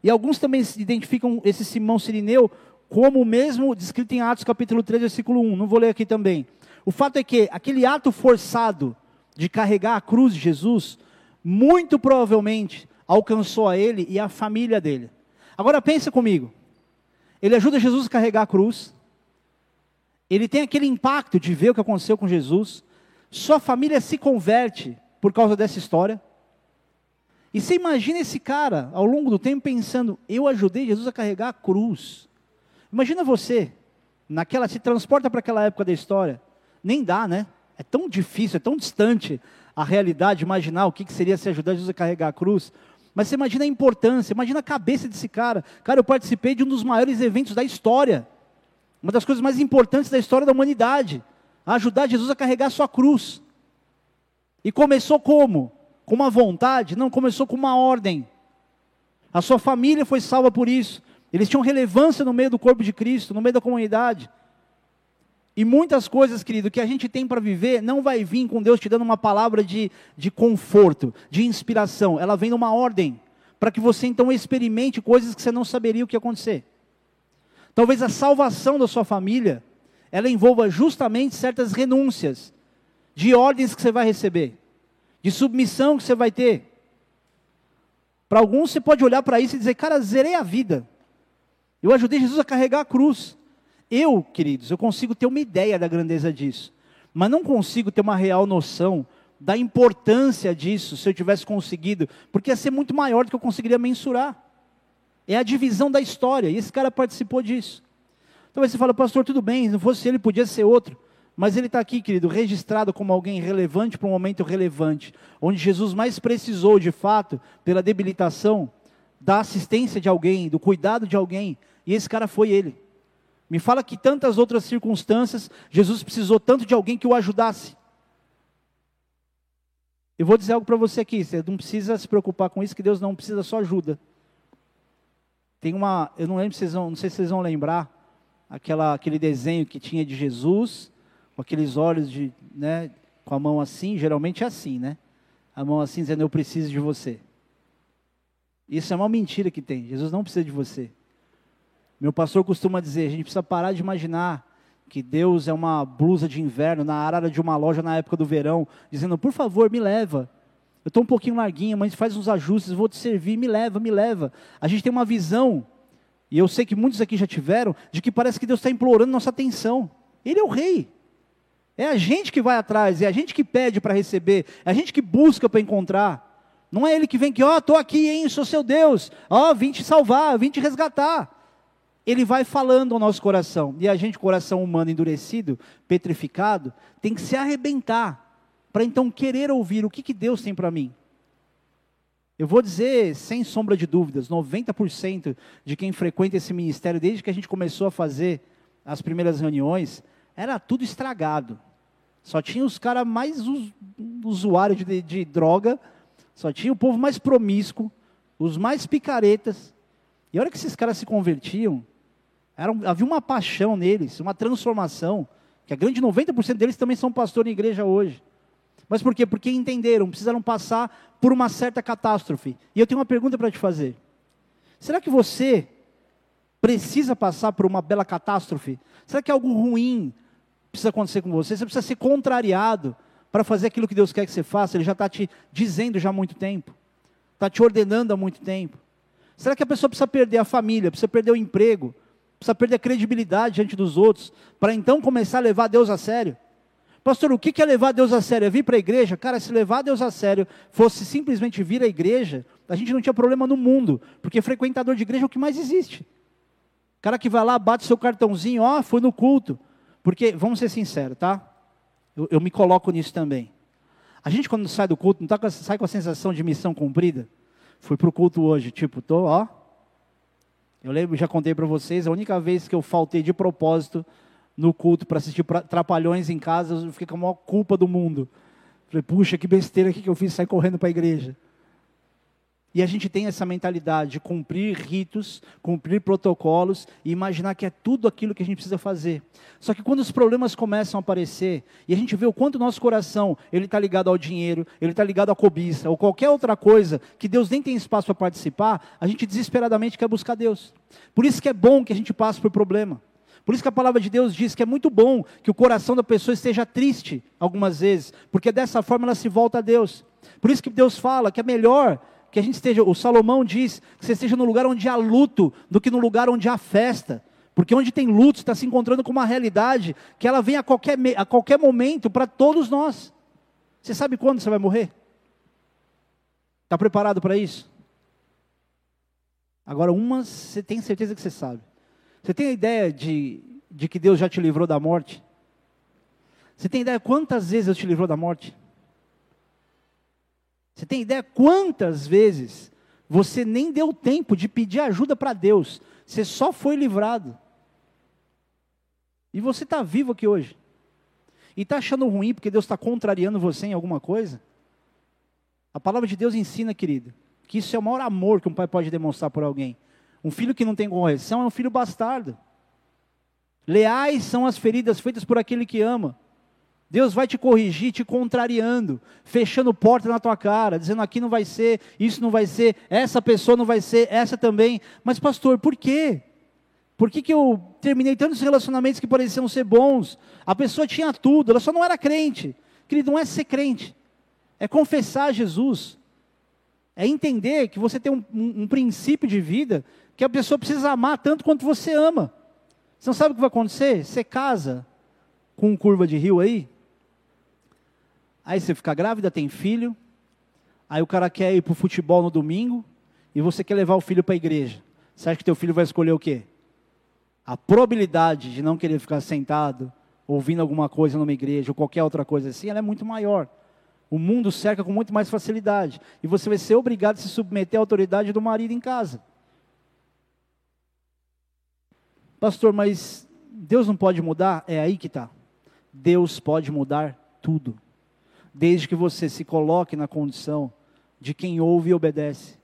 E alguns também identificam esse Simão Sirineu como o mesmo descrito em Atos capítulo 3, versículo 1. Não vou ler aqui também. O fato é que aquele ato forçado de carregar a cruz de Jesus, muito provavelmente alcançou a ele e a família dele. Agora pensa comigo. Ele ajuda Jesus a carregar a cruz. Ele tem aquele impacto de ver o que aconteceu com Jesus. Sua família se converte por causa dessa história. E você imagina esse cara, ao longo do tempo, pensando: eu ajudei Jesus a carregar a cruz. Imagina você, naquela, se transporta para aquela época da história. Nem dá, né? É tão difícil, é tão distante a realidade, imaginar o que, que seria se ajudar Jesus a carregar a cruz. Mas você imagina a importância, imagina a cabeça desse cara. Cara, eu participei de um dos maiores eventos da história. Uma das coisas mais importantes da história da humanidade. Ajudar Jesus a carregar a sua cruz. E começou como? com uma vontade, não, começou com uma ordem. A sua família foi salva por isso. Eles tinham relevância no meio do corpo de Cristo, no meio da comunidade. E muitas coisas, querido, que a gente tem para viver, não vai vir com Deus te dando uma palavra de, de conforto, de inspiração. Ela vem numa ordem, para que você então experimente coisas que você não saberia o que ia acontecer. Talvez a salvação da sua família, ela envolva justamente certas renúncias, de ordens que você vai receber de submissão que você vai ter. Para alguns você pode olhar para isso e dizer, cara, zerei a vida. Eu ajudei Jesus a carregar a cruz. Eu, queridos, eu consigo ter uma ideia da grandeza disso, mas não consigo ter uma real noção da importância disso se eu tivesse conseguido, porque ia ser muito maior do que eu conseguiria mensurar. É a divisão da história, e esse cara participou disso. Então você fala, pastor, tudo bem, se não fosse ele, podia ser outro. Mas ele está aqui, querido, registrado como alguém relevante para um momento relevante, onde Jesus mais precisou, de fato, pela debilitação, da assistência de alguém, do cuidado de alguém, e esse cara foi ele. Me fala que tantas outras circunstâncias, Jesus precisou tanto de alguém que o ajudasse. Eu vou dizer algo para você aqui, você não precisa se preocupar com isso, que Deus não precisa só ajuda. Tem uma, eu não lembro vocês vão, não sei se vocês vão lembrar, aquela, aquele desenho que tinha de Jesus com aqueles olhos de, né, com a mão assim, geralmente é assim, né? A mão assim dizendo eu preciso de você. Isso é uma mentira que tem. Jesus não precisa de você. Meu pastor costuma dizer, a gente precisa parar de imaginar que Deus é uma blusa de inverno na arara de uma loja na época do verão, dizendo, por favor, me leva. Eu estou um pouquinho larguinho, mas faz uns ajustes, vou te servir, me leva, me leva. A gente tem uma visão, e eu sei que muitos aqui já tiveram, de que parece que Deus está implorando nossa atenção. Ele é o rei. É a gente que vai atrás, é a gente que pede para receber, é a gente que busca para encontrar. Não é ele que vem que, ó, oh, estou aqui, hein, sou seu Deus, ó, oh, vim te salvar, vim te resgatar. ele vai falando ao nosso coração. E a gente, coração humano endurecido, petrificado, tem que se arrebentar para então querer ouvir o que, que Deus tem para mim. Eu vou dizer, sem sombra de dúvidas, 90% de quem frequenta esse ministério, desde que a gente começou a fazer as primeiras reuniões, era tudo estragado. Só tinha os caras mais us, usuários de, de droga, só tinha o povo mais promíscuo, os mais picaretas. E a hora que esses caras se convertiam, era, havia uma paixão neles, uma transformação, que a grande 90% deles também são pastores em igreja hoje. Mas por quê? Porque entenderam, precisaram passar por uma certa catástrofe. E eu tenho uma pergunta para te fazer. Será que você precisa passar por uma bela catástrofe? Será que algo ruim precisa acontecer com você? Você precisa ser contrariado para fazer aquilo que Deus quer que você faça? Ele já está te dizendo já há muito tempo. Está te ordenando há muito tempo. Será que a pessoa precisa perder a família, precisa perder o emprego, precisa perder a credibilidade diante dos outros, para então começar a levar Deus a sério? Pastor, o que é levar Deus a sério? É vir para a igreja? Cara, se levar Deus a sério fosse simplesmente vir à igreja, a gente não tinha problema no mundo, porque frequentador de igreja é o que mais existe. O cara que vai lá, bate seu cartãozinho, ó, foi no culto. Porque, vamos ser sinceros, tá? Eu, eu me coloco nisso também. A gente, quando sai do culto, não tá com, sai com a sensação de missão cumprida? Fui para o culto hoje, tipo, tô, ó. Eu lembro, já contei para vocês, a única vez que eu faltei de propósito no culto para assistir Trapalhões em casa, eu fiquei com a maior culpa do mundo. Falei, puxa, que besteira que eu fiz sair correndo para a igreja. E a gente tem essa mentalidade de cumprir ritos, cumprir protocolos e imaginar que é tudo aquilo que a gente precisa fazer. Só que quando os problemas começam a aparecer e a gente vê o quanto o nosso coração ele está ligado ao dinheiro, ele está ligado à cobiça ou qualquer outra coisa que Deus nem tem espaço para participar, a gente desesperadamente quer buscar Deus. Por isso que é bom que a gente passe por problema. Por isso que a palavra de Deus diz que é muito bom que o coração da pessoa esteja triste algumas vezes, porque dessa forma ela se volta a Deus. Por isso que Deus fala que é melhor que a gente esteja, o Salomão diz, que você esteja no lugar onde há luto do que no lugar onde há festa. Porque onde tem luto, está se encontrando com uma realidade que ela vem a qualquer, a qualquer momento para todos nós. Você sabe quando você vai morrer? Está preparado para isso? Agora, umas você tem certeza que você sabe. Você tem a ideia de, de que Deus já te livrou da morte? Você tem ideia quantas vezes Deus te livrou da morte? Você tem ideia quantas vezes você nem deu tempo de pedir ajuda para Deus? Você só foi livrado. E você está vivo aqui hoje. E está achando ruim porque Deus está contrariando você em alguma coisa? A palavra de Deus ensina, querido, que isso é o maior amor que um pai pode demonstrar por alguém. Um filho que não tem correção é um filho bastardo. Leais são as feridas feitas por aquele que ama. Deus vai te corrigir, te contrariando, fechando porta na tua cara, dizendo aqui não vai ser, isso não vai ser, essa pessoa não vai ser, essa também. Mas, pastor, por quê? Por que, que eu terminei tantos relacionamentos que pareciam ser bons? A pessoa tinha tudo, ela só não era crente. Querido, não é ser crente, é confessar Jesus, é entender que você tem um, um, um princípio de vida que a pessoa precisa amar tanto quanto você ama. Você não sabe o que vai acontecer? Você casa com um curva de rio aí, aí você fica grávida, tem filho, aí o cara quer ir para o futebol no domingo, e você quer levar o filho para a igreja. Você acha que teu filho vai escolher o quê? A probabilidade de não querer ficar sentado, ouvindo alguma coisa numa igreja, ou qualquer outra coisa assim, ela é muito maior. O mundo cerca com muito mais facilidade. E você vai ser obrigado a se submeter à autoridade do marido em casa. Pastor, mas Deus não pode mudar? É aí que está. Deus pode mudar tudo. Desde que você se coloque na condição de quem ouve e obedece.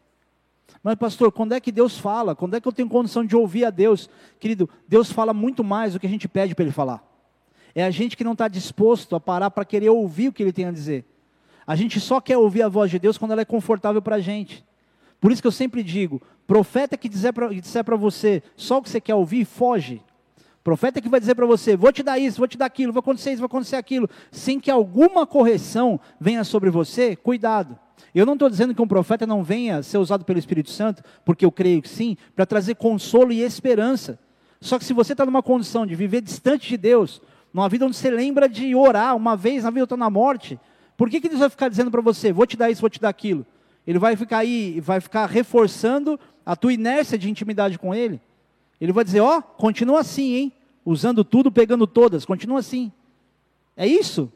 Mas, pastor, quando é que Deus fala? Quando é que eu tenho condição de ouvir a Deus? Querido, Deus fala muito mais do que a gente pede para Ele falar. É a gente que não está disposto a parar para querer ouvir o que Ele tem a dizer. A gente só quer ouvir a voz de Deus quando ela é confortável para a gente. Por isso que eu sempre digo: profeta que disser para você só o que você quer ouvir, foge. Profeta que vai dizer para você: vou te dar isso, vou te dar aquilo, vai acontecer isso, vai acontecer aquilo, sem que alguma correção venha sobre você, cuidado. Eu não estou dizendo que um profeta não venha ser usado pelo Espírito Santo, porque eu creio que sim, para trazer consolo e esperança. Só que se você está numa condição de viver distante de Deus, numa vida onde você lembra de orar uma vez na vida, estou na morte, por que, que Deus vai ficar dizendo para você: vou te dar isso, vou te dar aquilo? Ele vai ficar aí, vai ficar reforçando a tua inércia de intimidade com Ele. Ele vai dizer: Ó, oh, continua assim, hein? Usando tudo, pegando todas, continua assim. É isso?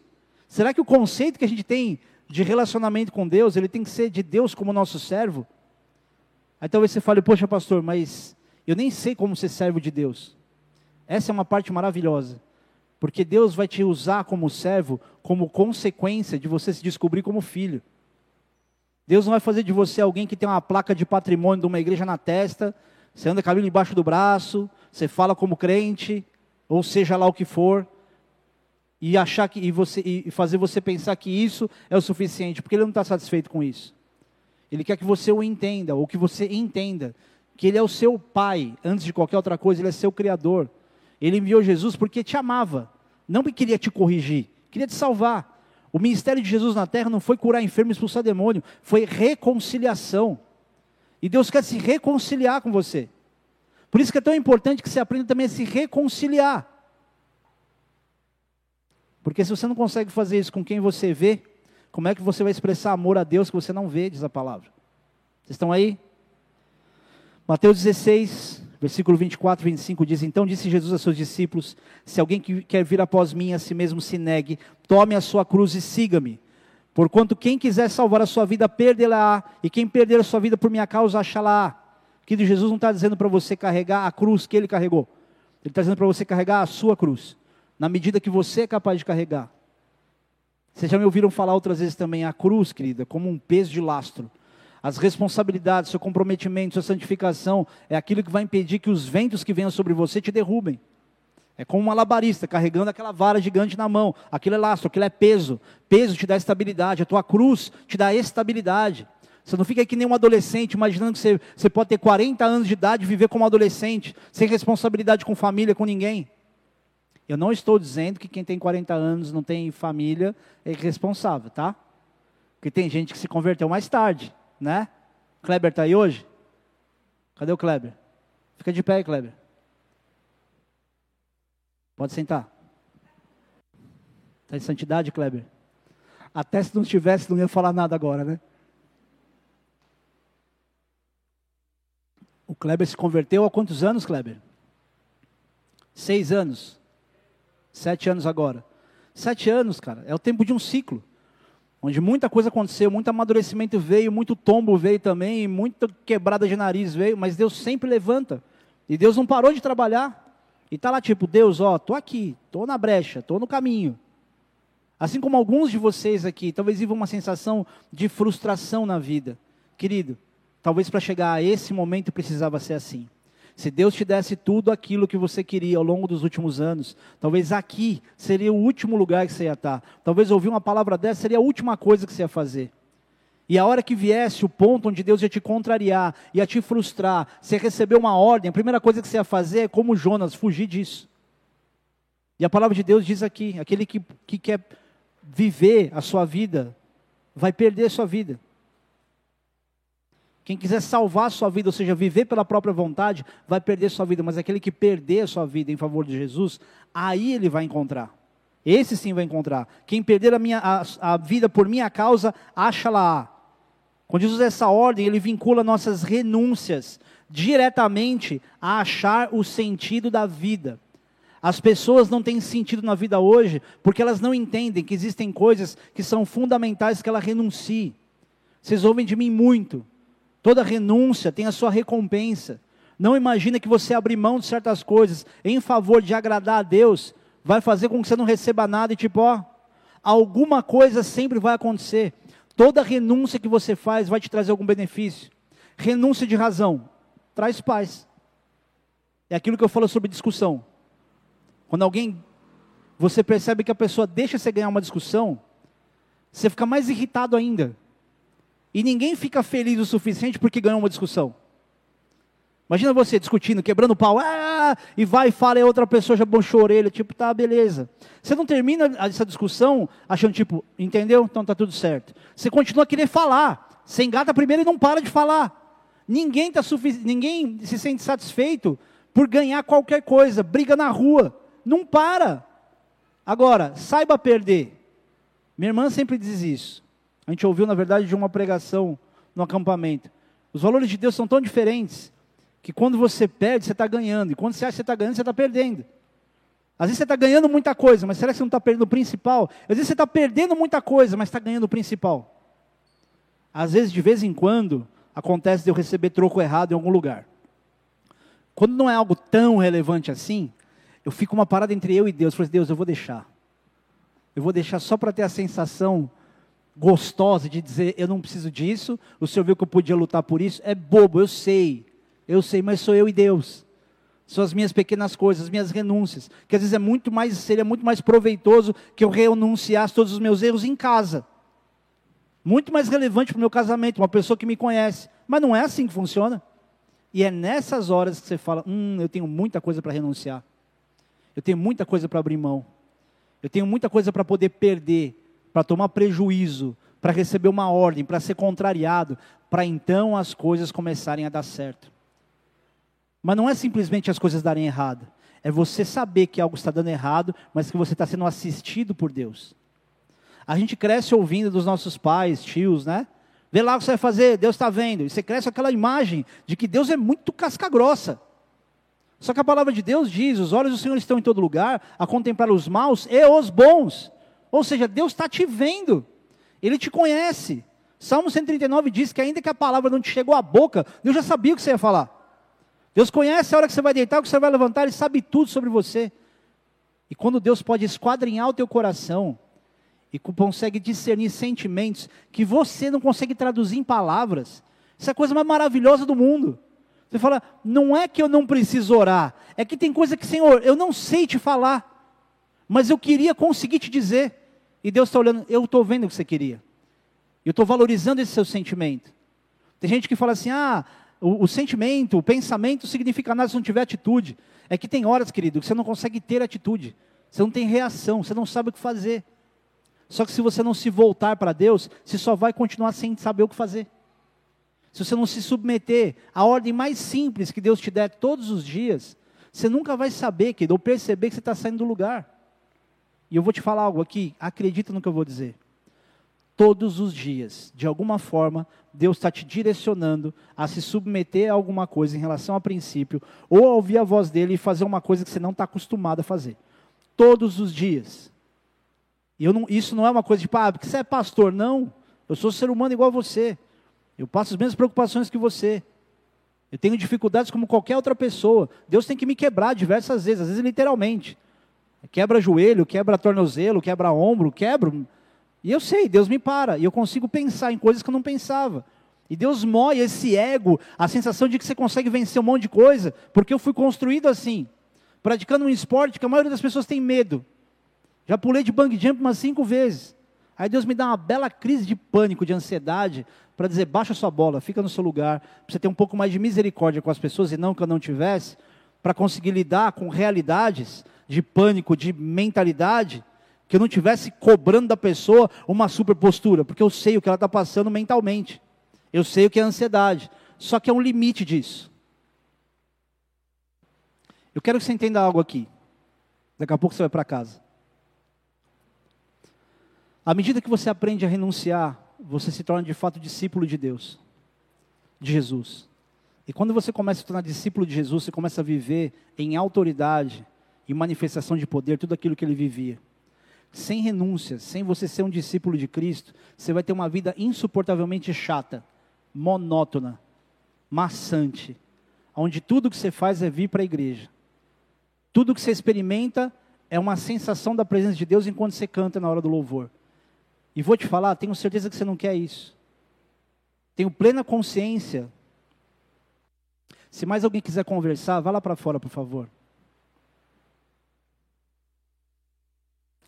Será que o conceito que a gente tem de relacionamento com Deus, ele tem que ser de Deus como nosso servo? Aí talvez você fale, poxa, pastor, mas eu nem sei como ser servo de Deus. Essa é uma parte maravilhosa. Porque Deus vai te usar como servo, como consequência de você se descobrir como filho. Deus não vai fazer de você alguém que tem uma placa de patrimônio de uma igreja na testa, você anda cabelo embaixo do braço, você fala como crente, ou seja lá o que for, e achar que e você e fazer você pensar que isso é o suficiente, porque ele não está satisfeito com isso. Ele quer que você o entenda, ou que você entenda que ele é o seu pai, antes de qualquer outra coisa, ele é seu criador. Ele enviou Jesus porque te amava, não porque queria te corrigir, queria te salvar. O ministério de Jesus na terra não foi curar enfermo e expulsar demônio, foi reconciliação. E Deus quer se reconciliar com você. Por isso que é tão importante que você aprenda também a se reconciliar. Porque se você não consegue fazer isso com quem você vê, como é que você vai expressar amor a Deus que você não vê, diz a palavra? Vocês estão aí? Mateus 16, versículo 24 e 25 diz: Então disse Jesus a seus discípulos: Se alguém que quer vir após mim, a si mesmo se negue, tome a sua cruz e siga-me. Porquanto quem quiser salvar a sua vida, perdê-la, e quem perder a sua vida por minha causa, achá-la. Que Jesus não está dizendo para você carregar a cruz que ele carregou, ele está dizendo para você carregar a sua cruz, na medida que você é capaz de carregar. Vocês já me ouviram falar outras vezes também a cruz, querida, como um peso de lastro as responsabilidades, seu comprometimento, sua santificação, é aquilo que vai impedir que os ventos que venham sobre você te derrubem. É como um malabarista carregando aquela vara gigante na mão. Aquilo é lastro, aquilo é peso. Peso te dá estabilidade, a tua cruz te dá estabilidade. Você não fica que nem um adolescente, imaginando que você, você pode ter 40 anos de idade e viver como adolescente, sem responsabilidade com família, com ninguém. Eu não estou dizendo que quem tem 40 anos não tem família é irresponsável, tá? Porque tem gente que se converteu mais tarde né? Kleber está aí hoje? Cadê o Kleber? Fica de pé Kleber. Pode sentar. Está em santidade, Kleber? Até se não estivesse, não ia falar nada agora, né? O Kleber se converteu há quantos anos, Kleber? Seis anos. Sete anos agora. Sete anos, cara. É o tempo de um ciclo onde muita coisa aconteceu, muito amadurecimento veio, muito tombo veio também, muita quebrada de nariz veio, mas Deus sempre levanta. E Deus não parou de trabalhar. E está lá tipo, Deus, ó, tô aqui, tô na brecha, tô no caminho. Assim como alguns de vocês aqui, talvez vivam uma sensação de frustração na vida. Querido, talvez para chegar a esse momento precisava ser assim. Se Deus te desse tudo aquilo que você queria ao longo dos últimos anos, talvez aqui seria o último lugar que você ia estar. Talvez ouvir uma palavra dessa seria a última coisa que você ia fazer. E a hora que viesse o ponto onde Deus ia te contrariar, ia te frustrar, você recebeu uma ordem, a primeira coisa que você ia fazer é como Jonas, fugir disso. E a palavra de Deus diz aqui: aquele que, que quer viver a sua vida, vai perder a sua vida. Quem quiser salvar a sua vida, ou seja, viver pela própria vontade, vai perder sua vida. Mas aquele que perder a sua vida em favor de Jesus, aí ele vai encontrar. Esse sim vai encontrar. Quem perder a, minha, a, a vida por minha causa, acha lá. Quando Jesus usa essa ordem, ele vincula nossas renúncias diretamente a achar o sentido da vida. As pessoas não têm sentido na vida hoje porque elas não entendem que existem coisas que são fundamentais que ela renuncie. Vocês ouvem de mim muito. Toda renúncia tem a sua recompensa. Não imagine que você abrir mão de certas coisas em favor de agradar a Deus vai fazer com que você não receba nada e tipo, ó, alguma coisa sempre vai acontecer. Toda renúncia que você faz vai te trazer algum benefício. Renúncia de razão traz paz. É aquilo que eu falo sobre discussão. Quando alguém você percebe que a pessoa deixa você ganhar uma discussão, você fica mais irritado ainda. E ninguém fica feliz o suficiente porque ganhou uma discussão. Imagina você discutindo, quebrando pau, ah, e vai e fala, e a outra pessoa já bonchou a orelha, tipo, tá, beleza. Você não termina essa discussão achando, tipo, entendeu? Então tá tudo certo. Você continua a querer falar. Você engata primeiro e não para de falar. Ninguém, tá ninguém se sente satisfeito por ganhar qualquer coisa. Briga na rua. Não para. Agora, saiba perder. Minha irmã sempre diz isso. A gente ouviu, na verdade, de uma pregação no acampamento. Os valores de Deus são tão diferentes que quando você perde, você está ganhando. E quando você acha que você está ganhando, você está perdendo. Às vezes você está ganhando muita coisa, mas será que você não está perdendo o principal? Às vezes você está perdendo muita coisa, mas está ganhando o principal. Às vezes, de vez em quando, acontece de eu receber troco errado em algum lugar. Quando não é algo tão relevante assim, eu fico uma parada entre eu e Deus. Eu falei, Deus, eu vou deixar. Eu vou deixar só para ter a sensação gostosa de dizer, eu não preciso disso, o Senhor viu que eu podia lutar por isso. É bobo, eu sei. Eu sei, mas sou eu e Deus. São as minhas pequenas coisas, as minhas renúncias. Que às vezes é muito mais, seria muito mais proveitoso que eu renunciasse todos os meus erros em casa. Muito mais relevante para o meu casamento, uma pessoa que me conhece. Mas não é assim que funciona. E é nessas horas que você fala: hum, eu tenho muita coisa para renunciar. Eu tenho muita coisa para abrir mão. Eu tenho muita coisa para poder perder, para tomar prejuízo, para receber uma ordem, para ser contrariado, para então as coisas começarem a dar certo. Mas não é simplesmente as coisas darem errado. É você saber que algo está dando errado, mas que você está sendo assistido por Deus. A gente cresce ouvindo dos nossos pais, tios, né? Vê lá o que você vai fazer, Deus está vendo. E você cresce aquela imagem de que Deus é muito casca grossa. Só que a palavra de Deus diz: os olhos do Senhor estão em todo lugar, a contemplar os maus e os bons. Ou seja, Deus está te vendo, Ele te conhece. Salmo 139 diz que ainda que a palavra não te chegou à boca, Deus já sabia o que você ia falar. Deus conhece a hora que você vai deitar, o que você vai levantar, Ele sabe tudo sobre você. E quando Deus pode esquadrinhar o teu coração e consegue discernir sentimentos que você não consegue traduzir em palavras, isso é a coisa mais maravilhosa do mundo. Você fala, não é que eu não preciso orar, é que tem coisa que, Senhor, eu não sei te falar, mas eu queria conseguir te dizer. E Deus está olhando, eu estou vendo o que você queria. Eu estou valorizando esse seu sentimento. Tem gente que fala assim, ah, o, o, sentimento, o pensamento significa nada se não tiver atitude. É que tem horas, querido, que você não consegue ter atitude. Você não tem reação, você não sabe o que fazer. Só que se você não se voltar para Deus, você só vai continuar sem saber o que fazer. Se você não se submeter à ordem mais simples que Deus te der todos os dias, você nunca vai saber, querido, ou perceber que você está saindo do lugar. E eu vou te falar algo aqui, acredita no que eu vou dizer. Todos os dias, de alguma forma, Deus está te direcionando a se submeter a alguma coisa em relação a princípio, ou a ouvir a voz dele e fazer uma coisa que você não está acostumado a fazer. Todos os dias. E não, isso não é uma coisa de, ah, porque você é pastor. Não, eu sou ser humano igual a você. Eu passo as mesmas preocupações que você. Eu tenho dificuldades como qualquer outra pessoa. Deus tem que me quebrar diversas vezes, às vezes literalmente. Quebra joelho, quebra tornozelo, quebra ombro, quebro. E eu sei, Deus me para, e eu consigo pensar em coisas que eu não pensava. E Deus moe esse ego, a sensação de que você consegue vencer um monte de coisa, porque eu fui construído assim, praticando um esporte que a maioria das pessoas tem medo. Já pulei de bang jump umas cinco vezes. Aí Deus me dá uma bela crise de pânico, de ansiedade, para dizer: baixa sua bola, fica no seu lugar, para você ter um pouco mais de misericórdia com as pessoas e não que eu não tivesse, para conseguir lidar com realidades de pânico, de mentalidade que eu não tivesse cobrando da pessoa uma super postura, porque eu sei o que ela está passando mentalmente. Eu sei o que é ansiedade. Só que é um limite disso. Eu quero que você entenda algo aqui. Daqui a pouco você vai para casa. À medida que você aprende a renunciar, você se torna de fato discípulo de Deus, de Jesus. E quando você começa a se tornar discípulo de Jesus, você começa a viver em autoridade e manifestação de poder tudo aquilo que ele vivia sem renúncias, sem você ser um discípulo de Cristo, você vai ter uma vida insuportavelmente chata, monótona, maçante, onde tudo que você faz é vir para a igreja. Tudo que você experimenta é uma sensação da presença de Deus enquanto você canta na hora do louvor. E vou te falar, tenho certeza que você não quer isso. Tenho plena consciência. Se mais alguém quiser conversar, vá lá para fora, por favor.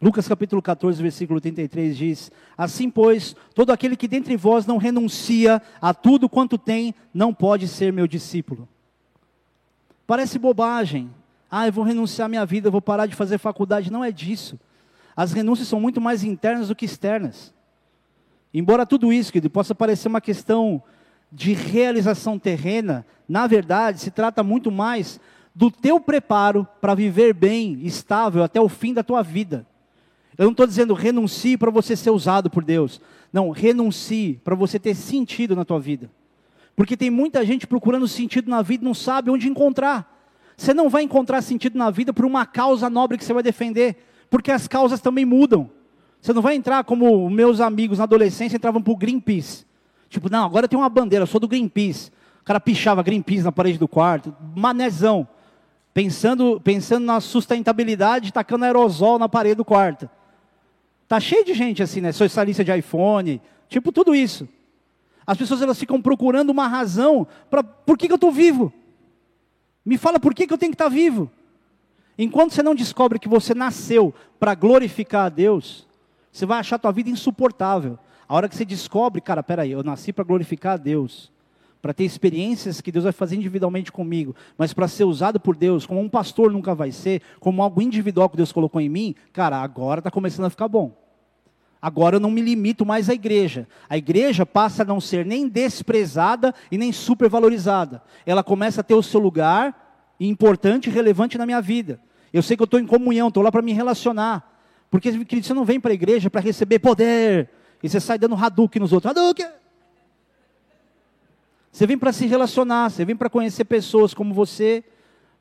Lucas capítulo 14, versículo 33 diz: Assim, pois, todo aquele que dentre vós não renuncia a tudo quanto tem, não pode ser meu discípulo. Parece bobagem. Ah, eu vou renunciar à minha vida, eu vou parar de fazer faculdade. Não é disso. As renúncias são muito mais internas do que externas. Embora tudo isso, que possa parecer uma questão de realização terrena, na verdade, se trata muito mais do teu preparo para viver bem, estável até o fim da tua vida. Eu não estou dizendo renuncie para você ser usado por Deus. Não, renuncie para você ter sentido na tua vida. Porque tem muita gente procurando sentido na vida e não sabe onde encontrar. Você não vai encontrar sentido na vida por uma causa nobre que você vai defender, porque as causas também mudam. Você não vai entrar como meus amigos na adolescência entravam para o Greenpeace. Tipo, não, agora tem uma bandeira, eu sou do Greenpeace. O cara pichava Greenpeace na parede do quarto, manezão. Pensando, pensando na sustentabilidade, tacando aerosol na parede do quarto. Tá cheio de gente assim, né? Socialista de iPhone, tipo tudo isso. As pessoas elas ficam procurando uma razão para por que, que eu estou vivo. Me fala por que, que eu tenho que estar tá vivo. Enquanto você não descobre que você nasceu para glorificar a Deus, você vai achar a tua vida insuportável. A hora que você descobre, cara, peraí, eu nasci para glorificar a Deus, para ter experiências que Deus vai fazer individualmente comigo, mas para ser usado por Deus, como um pastor nunca vai ser, como algo individual que Deus colocou em mim, cara, agora está começando a ficar bom. Agora eu não me limito mais à igreja. A igreja passa a não ser nem desprezada e nem supervalorizada. Ela começa a ter o seu lugar importante e relevante na minha vida. Eu sei que eu estou em comunhão, estou lá para me relacionar. Porque, querido, você não vem para a igreja para receber poder. E você sai dando Hadouken nos outros. Hadouken! Você vem para se relacionar, você vem para conhecer pessoas como você,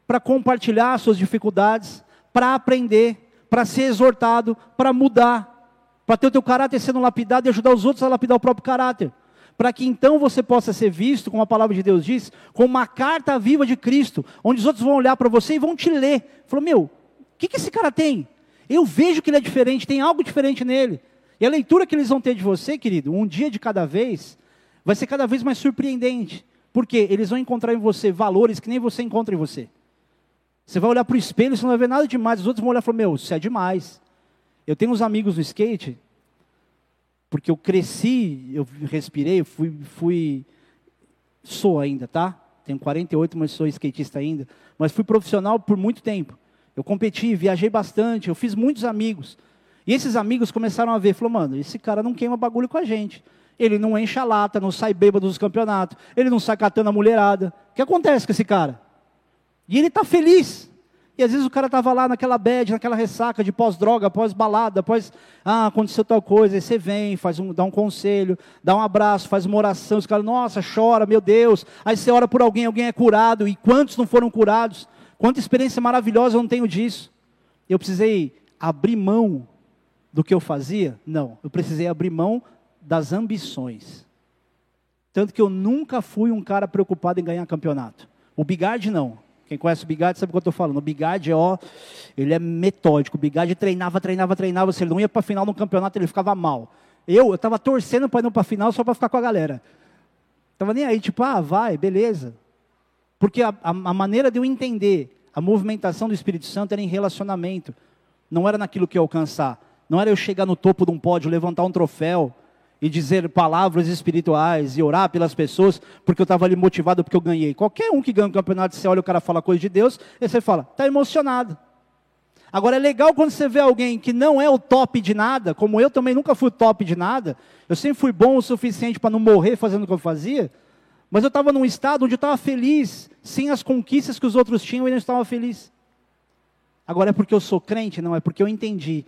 para compartilhar suas dificuldades, para aprender, para ser exortado, para mudar para ter o teu caráter sendo lapidado e ajudar os outros a lapidar o próprio caráter. Para que então você possa ser visto, como a palavra de Deus diz, como uma carta viva de Cristo, onde os outros vão olhar para você e vão te ler. Falou, meu, o que, que esse cara tem? Eu vejo que ele é diferente, tem algo diferente nele. E a leitura que eles vão ter de você, querido, um dia de cada vez, vai ser cada vez mais surpreendente. Porque eles vão encontrar em você valores que nem você encontra em você. Você vai olhar para o espelho e você não vai ver nada demais. Os outros vão olhar e falar, meu, isso é demais. Eu tenho uns amigos no skate, porque eu cresci, eu respirei, eu fui, fui, sou ainda, tá? Tenho 48, mas sou skatista ainda. Mas fui profissional por muito tempo. Eu competi, viajei bastante, eu fiz muitos amigos. E esses amigos começaram a ver, falou, mano, esse cara não queima bagulho com a gente. Ele não enche a lata, não sai bêbado dos campeonatos, ele não sai catando a mulherada. O que acontece com esse cara? E ele está feliz. E às vezes o cara estava lá naquela bad, naquela ressaca de pós-droga, pós-balada, pós, ah, aconteceu tal coisa, aí você vem, faz um, dá um conselho, dá um abraço, faz uma oração, os caras, nossa, chora, meu Deus. Aí você ora por alguém, alguém é curado, e quantos não foram curados? Quanta experiência maravilhosa eu não tenho disso. Eu precisei abrir mão do que eu fazia? Não, eu precisei abrir mão das ambições. Tanto que eu nunca fui um cara preocupado em ganhar campeonato. O Bigard não. Quem conhece o Bigard sabe o que eu estou falando. O Bigard, ó, ele é metódico. O Bigard treinava, treinava, treinava. Se ele não ia para a final no campeonato, ele ficava mal. Eu, eu estava torcendo para ir para a final só para ficar com a galera. Estava nem aí, tipo, ah, vai, beleza. Porque a, a, a maneira de eu entender a movimentação do Espírito Santo era em relacionamento. Não era naquilo que eu alcançar. Não era eu chegar no topo de um pódio, levantar um troféu e dizer palavras espirituais e orar pelas pessoas, porque eu estava ali motivado porque eu ganhei. Qualquer um que ganha um campeonato, você olha o cara fala coisa de Deus, e você fala, está emocionado. Agora é legal quando você vê alguém que não é o top de nada, como eu também nunca fui top de nada, eu sempre fui bom o suficiente para não morrer fazendo o que eu fazia, mas eu estava num estado onde eu estava feliz, sem as conquistas que os outros tinham e não estava feliz. Agora é porque eu sou crente? Não, é porque eu entendi,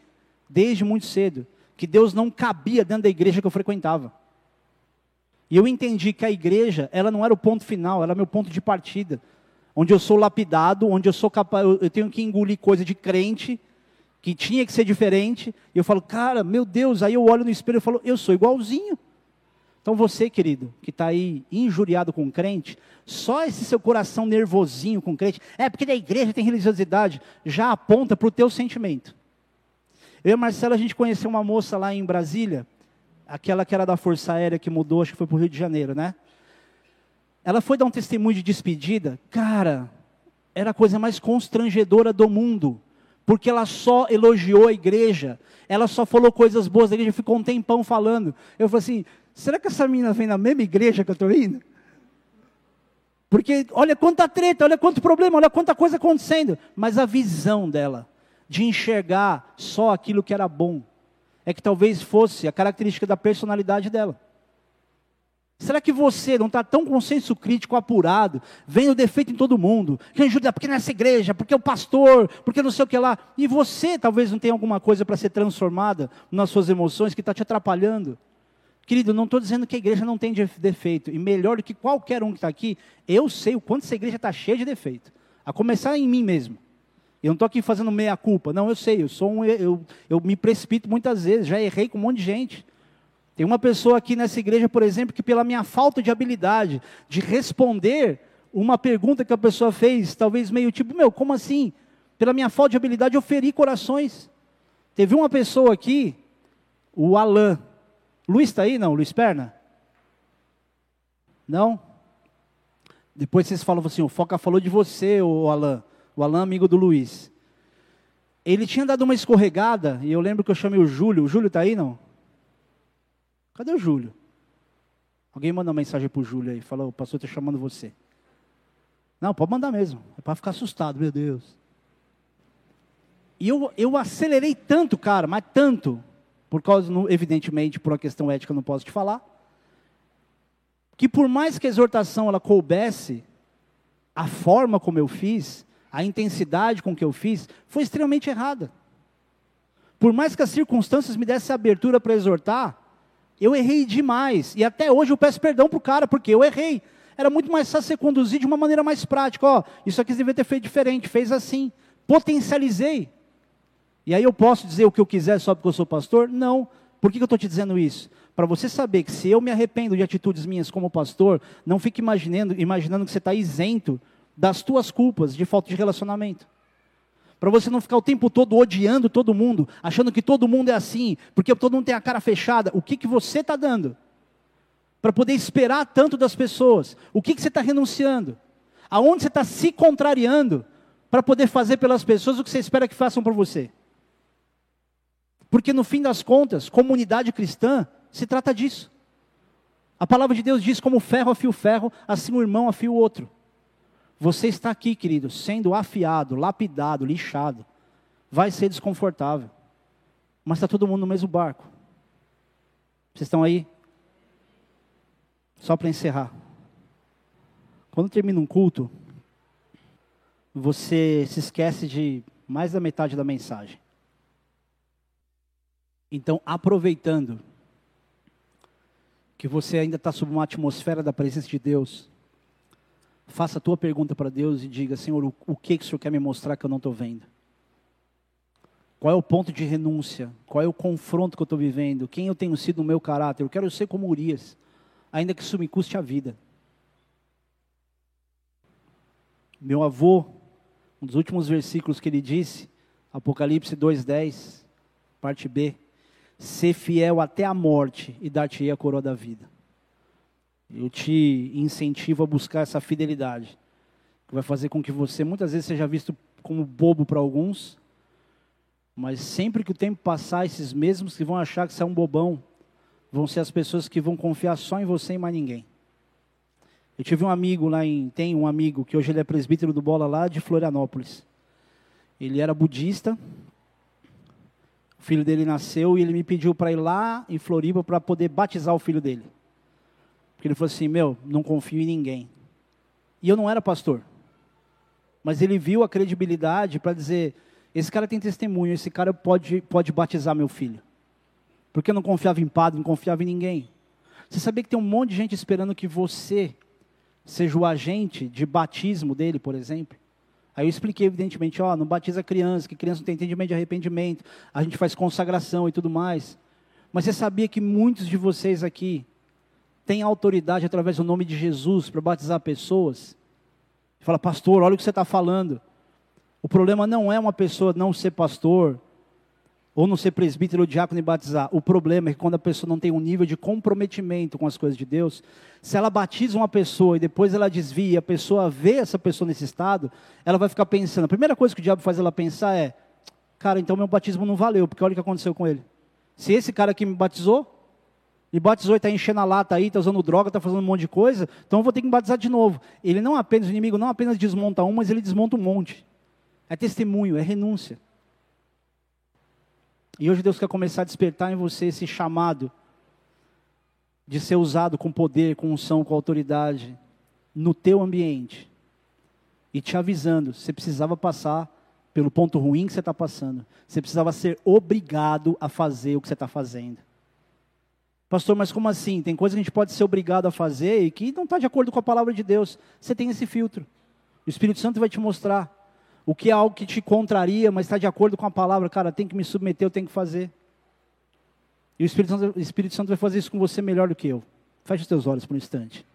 desde muito cedo, que Deus não cabia dentro da igreja que eu frequentava. E eu entendi que a igreja, ela não era o ponto final, ela era meu ponto de partida. Onde eu sou lapidado, onde eu sou capaz, eu tenho que engolir coisa de crente, que tinha que ser diferente. E eu falo, cara, meu Deus, aí eu olho no espelho e falo, eu sou igualzinho. Então você, querido, que está aí injuriado com crente, só esse seu coração nervosinho com crente, é porque da igreja tem religiosidade, já aponta para o teu sentimento. Eu e a Marcela, a gente conheceu uma moça lá em Brasília, aquela que era da Força Aérea que mudou, acho que foi para o Rio de Janeiro, né? Ela foi dar um testemunho de despedida, cara, era a coisa mais constrangedora do mundo, porque ela só elogiou a igreja, ela só falou coisas boas da igreja, ficou um tempão falando. Eu falei assim: será que essa menina vem na mesma igreja que eu estou indo? Porque olha quanta treta, olha quanto problema, olha quanta coisa acontecendo, mas a visão dela de enxergar só aquilo que era bom. É que talvez fosse a característica da personalidade dela. Será que você não está tão com senso crítico apurado, vendo defeito em todo mundo, que ajuda porque nessa igreja, porque o pastor, porque não sei o que lá, e você talvez não tenha alguma coisa para ser transformada nas suas emoções que está te atrapalhando? Querido, não estou dizendo que a igreja não tem defeito, e melhor do que qualquer um que está aqui, eu sei o quanto essa igreja está cheia de defeito, a começar em mim mesmo. Eu não estou aqui fazendo meia culpa, não, eu sei, eu sou um, eu, eu me precipito muitas vezes, já errei com um monte de gente. Tem uma pessoa aqui nessa igreja, por exemplo, que pela minha falta de habilidade de responder uma pergunta que a pessoa fez, talvez meio tipo, meu, como assim? Pela minha falta de habilidade eu feri corações. Teve uma pessoa aqui, o Alain, Luiz está aí, não? Luiz Perna? Não? Depois vocês falam assim, o Foca falou de você, o Alain. O Alain, amigo do Luiz. Ele tinha dado uma escorregada, e eu lembro que eu chamei o Júlio. O Júlio está aí, não? Cadê o Júlio? Alguém manda uma mensagem para o Júlio aí. Fala, o pastor está chamando você. Não, pode mandar mesmo. É para ficar assustado, meu Deus. E eu, eu acelerei tanto, cara, mas tanto, por causa, evidentemente, por uma questão ética, não posso te falar, que por mais que a exortação ela coubesse, a forma como eu fiz, a intensidade com que eu fiz, foi extremamente errada. Por mais que as circunstâncias me dessem abertura para exortar, eu errei demais. E até hoje eu peço perdão para o cara, porque eu errei. Era muito mais fácil ser conduzido de uma maneira mais prática. Ó, isso aqui você devia ter feito diferente, fez assim. Potencializei. E aí eu posso dizer o que eu quiser só porque eu sou pastor? Não. Por que eu estou te dizendo isso? Para você saber que se eu me arrependo de atitudes minhas como pastor, não fique imaginando, imaginando que você está isento das tuas culpas de falta de relacionamento. Para você não ficar o tempo todo odiando todo mundo, achando que todo mundo é assim, porque todo mundo tem a cara fechada. O que, que você está dando? Para poder esperar tanto das pessoas. O que, que você está renunciando? Aonde você está se contrariando para poder fazer pelas pessoas o que você espera que façam por você? Porque no fim das contas, comunidade cristã se trata disso. A palavra de Deus diz: como ferro afia o ferro, assim o irmão afia o outro. Você está aqui, querido, sendo afiado, lapidado, lixado. Vai ser desconfortável. Mas está todo mundo no mesmo barco. Vocês estão aí? Só para encerrar. Quando termina um culto, você se esquece de mais da metade da mensagem. Então, aproveitando que você ainda está sob uma atmosfera da presença de Deus, faça a tua pergunta para Deus e diga: Senhor, o, o que, que o Senhor quer me mostrar que eu não estou vendo? Qual é o ponto de renúncia? Qual é o confronto que eu estou vivendo? Quem eu tenho sido no meu caráter? Eu quero ser como Urias, ainda que isso me custe a vida. Meu avô, um dos últimos versículos que ele disse, Apocalipse 2,10, parte B ser fiel até a morte e dar-te a coroa da vida. Eu te incentivo a buscar essa fidelidade, que vai fazer com que você muitas vezes seja visto como bobo para alguns, mas sempre que o tempo passar, esses mesmos que vão achar que você é um bobão, vão ser as pessoas que vão confiar só em você e mais ninguém. Eu tive um amigo lá em, tem um amigo que hoje ele é presbítero do Bola lá de Florianópolis. Ele era budista, o filho dele nasceu e ele me pediu para ir lá em Floripa para poder batizar o filho dele. Porque ele falou assim: Meu, não confio em ninguém. E eu não era pastor. Mas ele viu a credibilidade para dizer: Esse cara tem testemunho, esse cara pode, pode batizar meu filho. Porque eu não confiava em padre, não confiava em ninguém. Você sabia que tem um monte de gente esperando que você seja o agente de batismo dele, por exemplo? Aí eu expliquei, evidentemente, ó, não batiza criança, que criança não tem entendimento de arrependimento, a gente faz consagração e tudo mais. Mas você sabia que muitos de vocês aqui têm autoridade através do nome de Jesus para batizar pessoas? Fala, pastor, olha o que você está falando. O problema não é uma pessoa não ser pastor, ou não ser presbítero ou diácono e batizar. O problema é que quando a pessoa não tem um nível de comprometimento com as coisas de Deus, se ela batiza uma pessoa e depois ela desvia, a pessoa vê essa pessoa nesse estado, ela vai ficar pensando. A primeira coisa que o diabo faz ela pensar é: cara, então meu batismo não valeu, porque olha o que aconteceu com ele. Se esse cara que me batizou, me batizou e está enchendo a lata aí, está usando droga, está fazendo um monte de coisa, então eu vou ter que batizar de novo. Ele não apenas, o inimigo não apenas desmonta um, mas ele desmonta um monte. É testemunho, é renúncia. E hoje Deus quer começar a despertar em você esse chamado de ser usado com poder, com unção, com autoridade no teu ambiente. E te avisando, você precisava passar pelo ponto ruim que você está passando. Você precisava ser obrigado a fazer o que você está fazendo. Pastor, mas como assim? Tem coisa que a gente pode ser obrigado a fazer e que não está de acordo com a palavra de Deus. Você tem esse filtro. O Espírito Santo vai te mostrar o que é algo que te contraria, mas está de acordo com a palavra. Cara, tem que me submeter, eu tenho que fazer. E o Espírito, Santo, o Espírito Santo vai fazer isso com você melhor do que eu. Feche os teus olhos por um instante.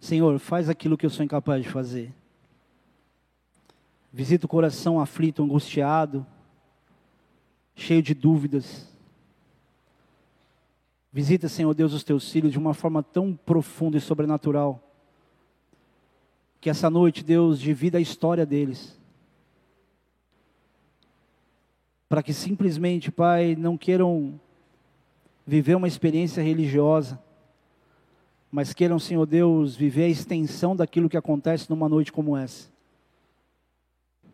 Senhor, faz aquilo que eu sou incapaz de fazer. Visita o coração aflito, angustiado, cheio de dúvidas. Visita, Senhor Deus, os teus filhos de uma forma tão profunda e sobrenatural. Que essa noite, Deus, divida a história deles. Para que simplesmente, Pai, não queiram viver uma experiência religiosa, mas queiram, Senhor Deus, viver a extensão daquilo que acontece numa noite como essa.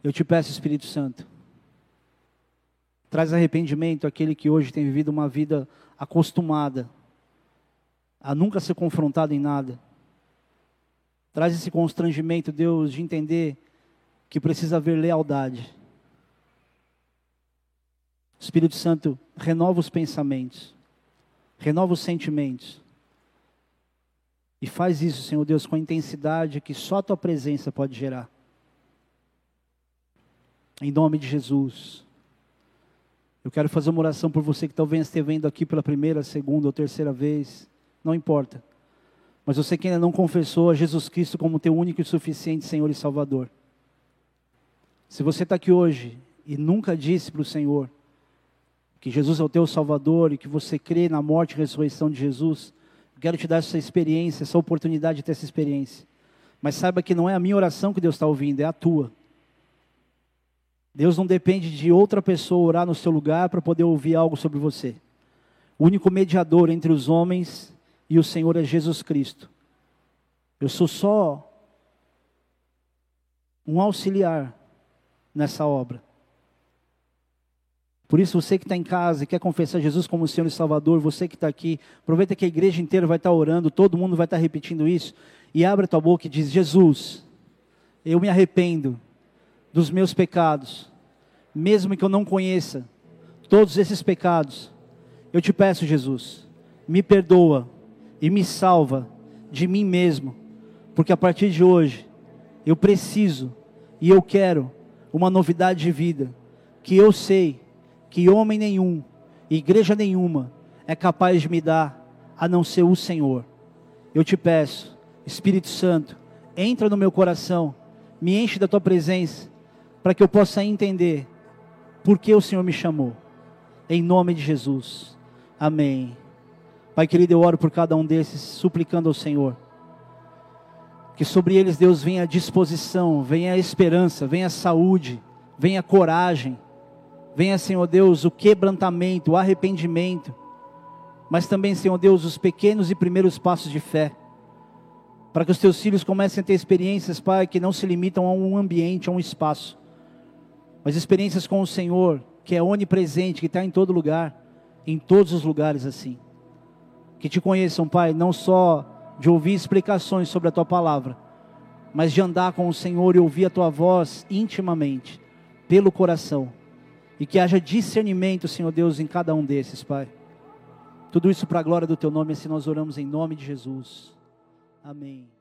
Eu te peço, Espírito Santo, traz arrependimento àquele que hoje tem vivido uma vida acostumada a nunca ser confrontado em nada. Traz esse constrangimento, Deus, de entender que precisa haver lealdade. Espírito Santo, renova os pensamentos, renova os sentimentos. E faz isso, Senhor Deus, com a intensidade que só a tua presença pode gerar. Em nome de Jesus. Eu quero fazer uma oração por você que talvez esteja vendo aqui pela primeira, segunda ou terceira vez. Não importa. Mas você que ainda não confessou a Jesus Cristo como teu único e suficiente Senhor e Salvador. Se você está aqui hoje e nunca disse para o Senhor que Jesus é o teu Salvador e que você crê na morte e ressurreição de Jesus, eu quero te dar essa experiência, essa oportunidade de ter essa experiência. Mas saiba que não é a minha oração que Deus está ouvindo, é a tua. Deus não depende de outra pessoa orar no seu lugar para poder ouvir algo sobre você. O único mediador entre os homens e o Senhor é Jesus Cristo. Eu sou só um auxiliar nessa obra. Por isso, você que está em casa e quer confessar Jesus como Senhor e Salvador, você que está aqui, aproveita que a igreja inteira vai estar tá orando, todo mundo vai estar tá repetindo isso, e abre a tua boca e diz: Jesus, eu me arrependo dos meus pecados, mesmo que eu não conheça todos esses pecados, eu te peço, Jesus, me perdoa e me salva de mim mesmo, porque a partir de hoje eu preciso e eu quero uma novidade de vida, que eu sei que homem nenhum, igreja nenhuma é capaz de me dar a não ser o Senhor. Eu te peço, Espírito Santo, entra no meu coração, me enche da tua presença para que eu possa entender por que o Senhor me chamou. Em nome de Jesus. Amém. Pai querido, eu oro por cada um desses, suplicando ao Senhor. Que sobre eles, Deus, venha a disposição, venha a esperança, venha a saúde, venha a coragem, venha, Senhor Deus, o quebrantamento, o arrependimento, mas também, Senhor Deus, os pequenos e primeiros passos de fé para que os teus filhos comecem a ter experiências, Pai, que não se limitam a um ambiente, a um espaço, mas experiências com o Senhor, que é onipresente, que está em todo lugar, em todos os lugares assim. Que te conheçam, Pai, não só de ouvir explicações sobre a tua palavra, mas de andar com o Senhor e ouvir a tua voz intimamente, pelo coração. E que haja discernimento, Senhor Deus, em cada um desses, Pai. Tudo isso para a glória do teu nome, assim nós oramos em nome de Jesus. Amém.